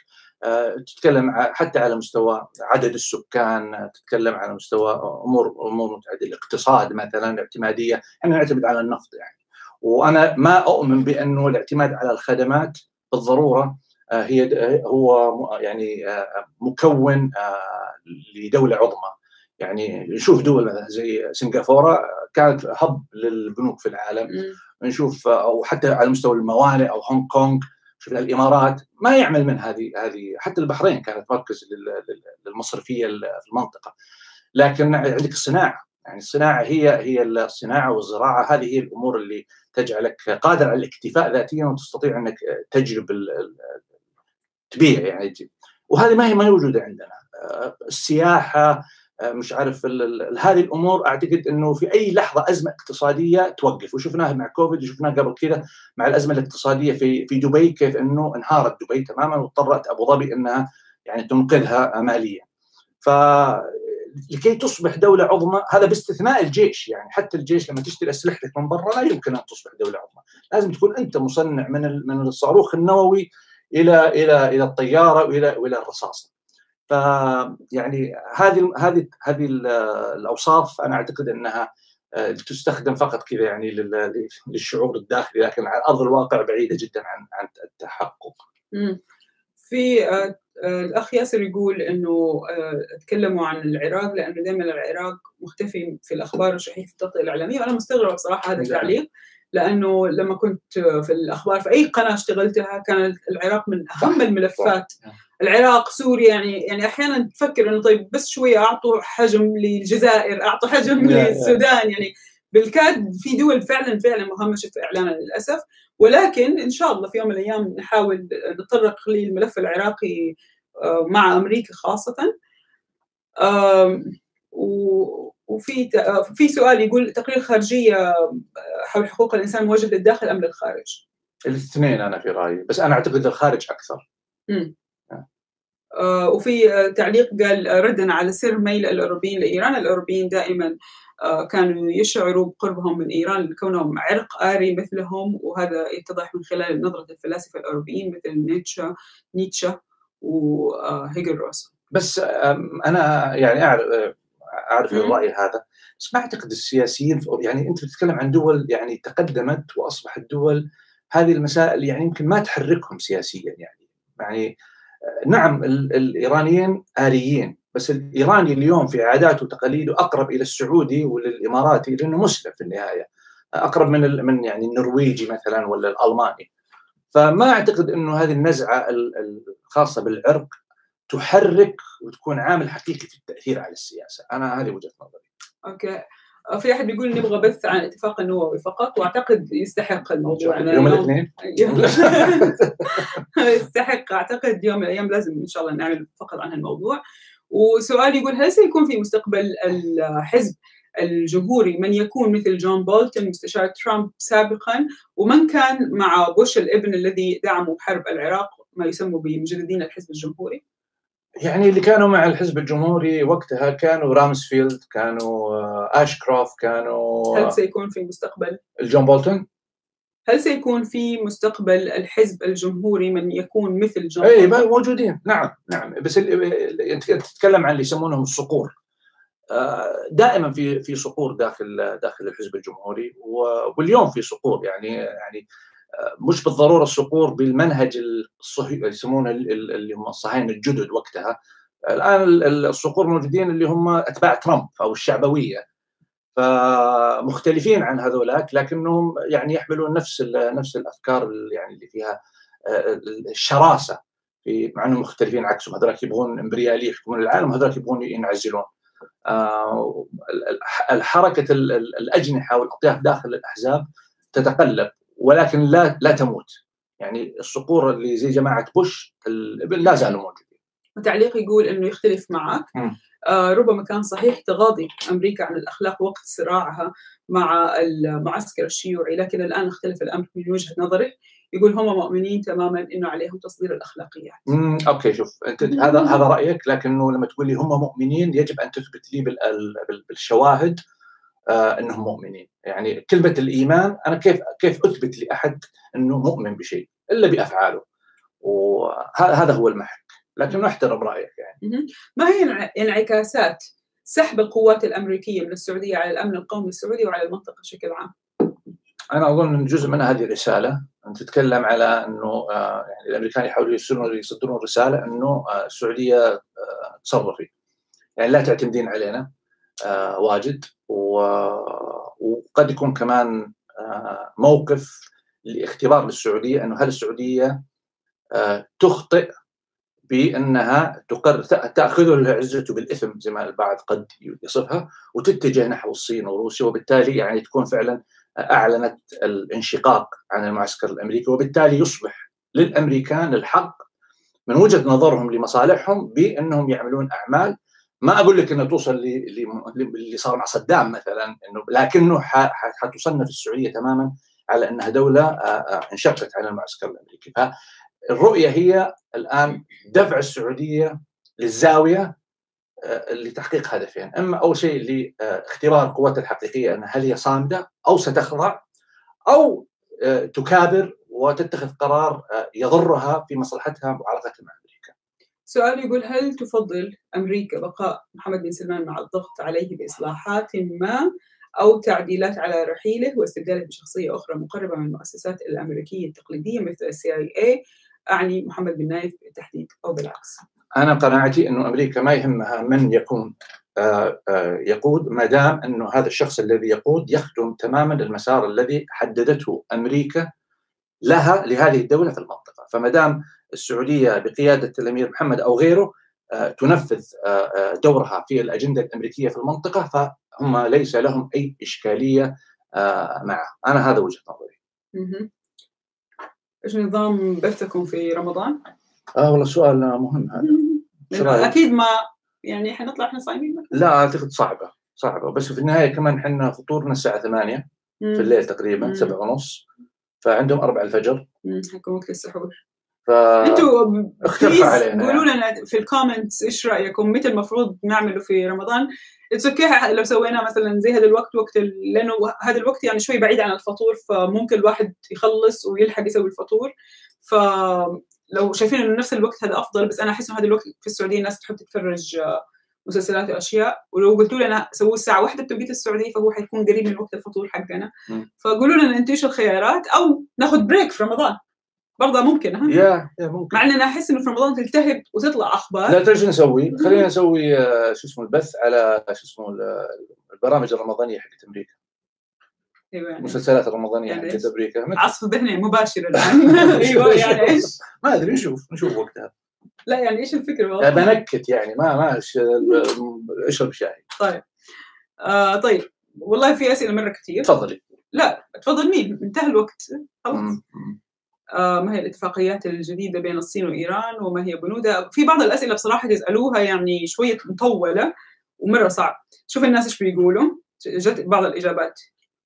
تتكلم حتى على مستوى عدد السكان تتكلم على مستوى امور أمور متعددة الاقتصاد مثلا الاعتمادية. إحنا نعتمد على النفط يعني. وأنا ما أؤمن بأنه الاعتماد على الخدمات بالضرورة هي هو يعني مكون لدولة عظمى. يعني نشوف دول مثلا زي سنغافورة كانت هب للبنوك في العالم. نشوف أو حتى على مستوى الموانئ أو هونغ كونغ شفنا الإمارات ما يعمل من هذه هذه حتى البحرين كانت مركز للمصرفية في المنطقة. لكن عندك الصناعة يعني الصناعة هي هي الصناعة والزراعة هذه هي الأمور اللي تجعلك قادر على الاكتفاء ذاتيا وتستطيع أنك تجلب تبيع يعني. وهذه ما هي ما موجودة عندنا. السياحة مش عارف هذه الأمور أعتقد إنه في أي لحظة أزمة اقتصادية توقف. وشفناها مع كوفيد وشفناها قبل كذا مع الأزمة الاقتصادية في في دبي كيف إنه انهارت دبي تماما واضطرت أبو ظبي إنها يعني تنقذها ماليا. ف لكي تصبح دولة عظمى هذا باستثناء الجيش يعني. حتى الجيش لما تشتري أسلحتك من برا لا يمكن أن تصبح دولة عظمى. لازم تكون أنت مصنع من من الصاروخ النووي إلى إلى إلى الطيارة وإلى إلى الرصاصة. ف يعني هذه هذه هذه الأوصاف أنا أعتقد أنها تستخدم فقط كذا يعني للشعور الداخلي لكن على أرض الواقع بعيدة جدا عن عن التحقق. في الأخ ياسر يقول إنه تكلموا عن العراق لأنه دائما العراق مختفي في الأخبار الشحيحة في التغطية الإعلامية وأنا مستغرب صراحة هذا التعليق لأنه لما كنت في الأخبار في أي قناة اشتغلتها كان العراق من أهم الملفات العراق سوريا يعني يعني أحيانا تفكر إنه طيب بس شوية أعطوا حجم للجزائر أعطوا حجم للسودان يعني بالكاد في دول فعلا فعلا مهمشه في اعلانها للأسف ولكن إن شاء الله في يوم من الأيام نحاول نتطرق للملف العراقي مع أمريكا خاصة وفي في سؤال يقول تقرير خارجية حول حقوق الإنسان موجه للداخل أم للخارج؟ الاثنين أنا في رأيي بس أنا أعتقد للخارج أكثر. آه وفي تعليق قال ردا على سر ميل الأوروبيين لإيران، الأوروبيين دائما آه كانوا يشعروا بقربهم من إيران لكونهم عرق آري مثلهم وهذا يتضح من خلال نظرة الفلاسفة الأوروبيين مثل نيتشه نيتشه وهيجل روس. بس أنا يعني أعرف أعرف الرأي هذا بس ما أعتقد السياسيين يعني أنت بتتكلم عن دول يعني تقدمت وأصبحت دول هذه المسائل يعني يمكن ما تحركهم سياسيا يعني. يعني نعم الإيرانيين اريين بس الإيراني اليوم في عاداته وتقاليده أقرب إلى السعودي وللإماراتي لأنه مسلم في النهاية أقرب من من يعني النرويجي مثلا ولا الألماني فما أعتقد إنه هذه النزعة الخاصة بالعرق تحرك وتكون عامل حقيقي في التأثير على السياسة، أنا هذه وجهة نظري. أوكي. في أحد بيقول نبغى بث عن الاتفاق النووي فقط وأعتقد يستحق الموضوع. يوم الاثنين؟ يستحق. أعتقد يوم من الأيام لازم إن شاء الله نعمل فقط عن الموضوع. وسؤال يقول هل سيكون في مستقبل الحزب الجمهوري من يكون مثل جون بولتون مستشار ترامب سابقا؟ ومن كان مع بوش الإبن الذي دعموا حرب العراق ما يسمى بمجددين الحزب الجمهوري؟ يعني اللي كانوا مع الحزب الجمهوري وقتها كانوا رامسفيلد كانوا أشكروف كانوا هل سيكون في مستقبل؟ الجون بولتون؟ هل سيكون في مستقبل الحزب الجمهوري من يكون مثل جون اي موجودين. نعم نعم. بس أنت تتكلم عن اللي يسمونهم الصقور. دائما في في صقور داخل داخل الحزب الجمهوري واليوم في صقور يعني يعني مش بالضرورة الصقور بالمنهج الصهي يسمونه اللي هم الصهاينه الجدد وقتها. الآن الصقور موجودين اللي هم أتباع ترامب أو الشعبوية. فمختلفين عن هذولاك لكنهم يعني يحملون نفس نفس الأفكار يعني اللي فيها آه، الشراسة. في مع إنهم مختلفين عكسهم. هذولاك يبغون امبرياليه يحكمون العالم وهذولاك يبغون ينعزلون. آه، الحركة الأجنحة والأطياف داخل الأحزاب تتقلب. ولكن لا لا تموت. يعني الصقور اللي زي جماعة بوش لا زالوا موجودين. وتعليق يقول إنه يختلف معك. آه ربما كان صحيح تغاضي أمريكا عن الأخلاق وقت صراعها مع المعسكر الشيوعي لكن الآن اختلف الأمر من وجهة نظره. يقول هم مؤمنين تماما إنه عليهم تصدير الأخلاقيات. امم أوكي شوف أنت هذا هذا رأيك لكنه لما تقول لي هم مؤمنين يجب أن تثبت لي بالشواهد إنهم مؤمنين، يعني كلمة الإيمان أنا كيف كيف أثبت لأحد إنه مؤمن بشيء إلا بأفعاله. وهذا هو المحك، لكن نحترم رأيك يعني. ما هي انعكاسات سحب القوات الأمريكية من السعودية على الأمن القومي السعودي وعلى المنطقة بشكل عام؟ أنا أظن إن جزء منها هذه الرسالة أن تتكلم على إنه آه، يعني الأمريكان يحاولوا يصدرون رسالة إنه آه، السعودية آه، تصرفي يعني لا تعتمدين علينا واجد. وقد يكون كمان موقف لاختبار للسعودية إنه هل السعودية تخطئ بأنها تقرر تاخذ العزة بالإثم زي ما البعض قد يصفها وتتجه نحو الصين وروسيا وبالتالي يعني تكون فعلا أعلنت الانشقاق عن المعسكر الأمريكي وبالتالي يصبح للأمريكان الحق من وجهة نظرهم لمصالحهم بأنهم يعملون أعمال ما أقول لك إنه توصل اللي صار مع صدام مثلا إنه لكنه حتصنف السعودية تماما على إنها دولة انشقت عن المعسكر الأمريكي فالرؤية هي الآن دفع السعودية للزاوية آه، لتحقيق هدفين أما أول شيء لاختبار قوتها الحقيقية ان هل هي صامدة أو ستخضع أو آه، تكابر وتتخذ قرار آه، يضرها في مصلحتها وعلاقتها مع. سؤال يقول هل تفضل أمريكا بقاء محمد بن سلمان مع الضغط عليه بإصلاحات ما أو تعديلات على رحيله واستبداله بشخصية أخرى مقربة من المؤسسات الأمريكية التقليدية مثل السي آي إي أعني محمد بن نايف بالتحديد أو بالعكس؟ أنا قناعتي أنه أمريكا ما يهمها من يكون آه، آه، يقود ما دام أنه هذا الشخص الذي يقود يخدم تماما المسار الذي حددته أمريكا لها لهذه الدولة في المنطقة، فما دام السعودية بقيادة الأمير محمد أو غيره آه، تنفذ دورها في الأجندة الأمريكية في المنطقة فهم ليس لهم أي إشكالية معه، أنا هذا وجهة نظري. إيش نظام بثكم في رمضان؟ آه والله سؤال مهم هذا. أكيد ما يعني حنطلع إحنا صايمين لا أعتقد صعبة صعبة. بس في النهاية كمان إحنا فطورنا الساعة 8 في الليل تقريبا 7 ونص فعندهم 4 الفجر. حيكون وقت السحور ف أنتوا علينا قولوا لنا يعني. في ال comments إيش رأيكم؟ متى المفروض نعمله في رمضان؟ it's okay لو سوينا مثلا زي هذا الوقت وقت لأنه هذا الوقت يعني شوي بعيد عن الفطور فممكن الواحد يخلص ويلحق يسوي الفطور. ف لو شايفين إنه نفس الوقت هذا أفضل بس أنا أحس إنه هذا الوقت في السعودية الناس تحب تتفرج آه، مسلسلات وأشياء. ولو قلتوا لنا سووا الساعة واحدة بتوقيت السعودية فهو حيكون قريب من وقت الفطور حقنا. فقولوا لنا أنتم إيش الخيارات أو ناخذ بريك في رمضان. برضه ممكن ها؟ يا يا ممكن. مع إننا احس إنه في رمضان تلتهب وتطلع أخبار. لا إيش نسوي؟ خلينا نسوي آه، شو اسمه البث على شو اسمه البرامج الرمضانية حقت أمريكا. أيوه. المسلسلات الرمضانية يعني حقت أمريكا. عصف ذهني مباشر الآن. أيوه يعني إيش؟ ما أدري نشوف نشوف وقتها. لا يعني إيش الفكرة؟ والله؟ بنكت يعني ما ما اشرب شاي. طيب. آه طيب. والله في أسئلة مره كثير. تفضلي. لا تفضل مين؟ انتهى الوقت. خلاص. ما هي الاتفاقيات الجديدة بين الصين وإيران وما هي بنودها؟ في بعض الأسئلة بصراحة يسألوها يعني شوية مطولة ومرة صعب. شوف الناس إيش بيقولوا. جت بعض الإجابات.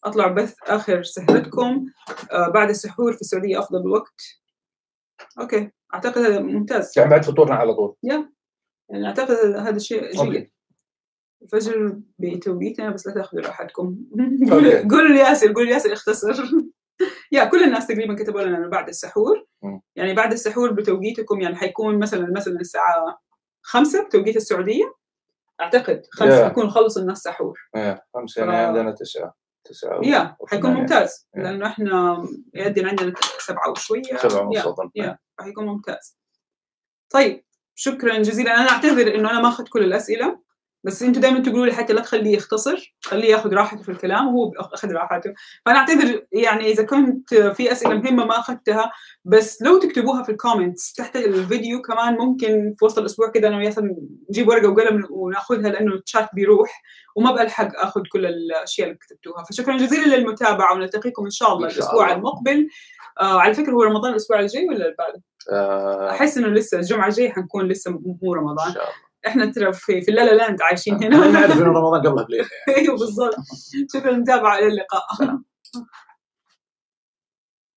أطلع بث آخر سهرتكم آه بعد السحور في السعودية أفضل وقت أوكي. أعتقد هذا ممتاز. يعني بعد فطورنا على طول. يا. يعني أعتقد هذا الشيء جيد. الفجر بتوقيتنا بس لا تأخذوا راحتكم قولوا لياسر قولوا لياسر اختصر. يا كل الناس تقريبا كتبوا لنا إنه بعد السحور. يعني بعد السحور بتوقيتكم يعني حيكون مثلا مثلا الساعة خمسة بتوقيت السعودية. أعتقد خمسة يكون خلص الناس سحور. إيه خمسة يعني عندنا تسعة تسعة يا حيكون ممتاز. لأنه إحنا يأذن عندنا سبعة وشوية. سبعة ونص يا. حيكون ممتاز. طيب شكرا جزيلا. أنا أعتذر إنه أنا ما أخذت كل الأسئلة. بس أنتوا دائما تقولوا لي حتى لا تخليه يختصر خليه ياخذ راحته في الكلام وهو اخذ راحته. فأنا أعتذر يعني إذا كنت في أسئلة مهمة ما أخذتها بس لو تكتبوها في الكومنتس تحت الفيديو كمان ممكن في وسط الأسبوع كذا أنا وياسر نجيب ورقة وقلم وناخذها لأنه الشات بيروح وما بلحق آخذ كل الأشياء اللي كتبتوها. فشكرا جزيلا للمتابعة ونلتقيكم إن شاء الله إن شاء الأسبوع. المقبل. آه على فكرة هو رمضان الأسبوع الجاي ولا اللي بعده؟ آه، أحس إنه لسه الجمعة الجاية حنكون لسه مو ان رمضان. شاء الله. إحنا ترى في في اللالا لاند عايشين هنا. نعرف إنه رمضان قبلها بليله أيوه بالضبط. شكرا للمتابعه إلى اللقاء.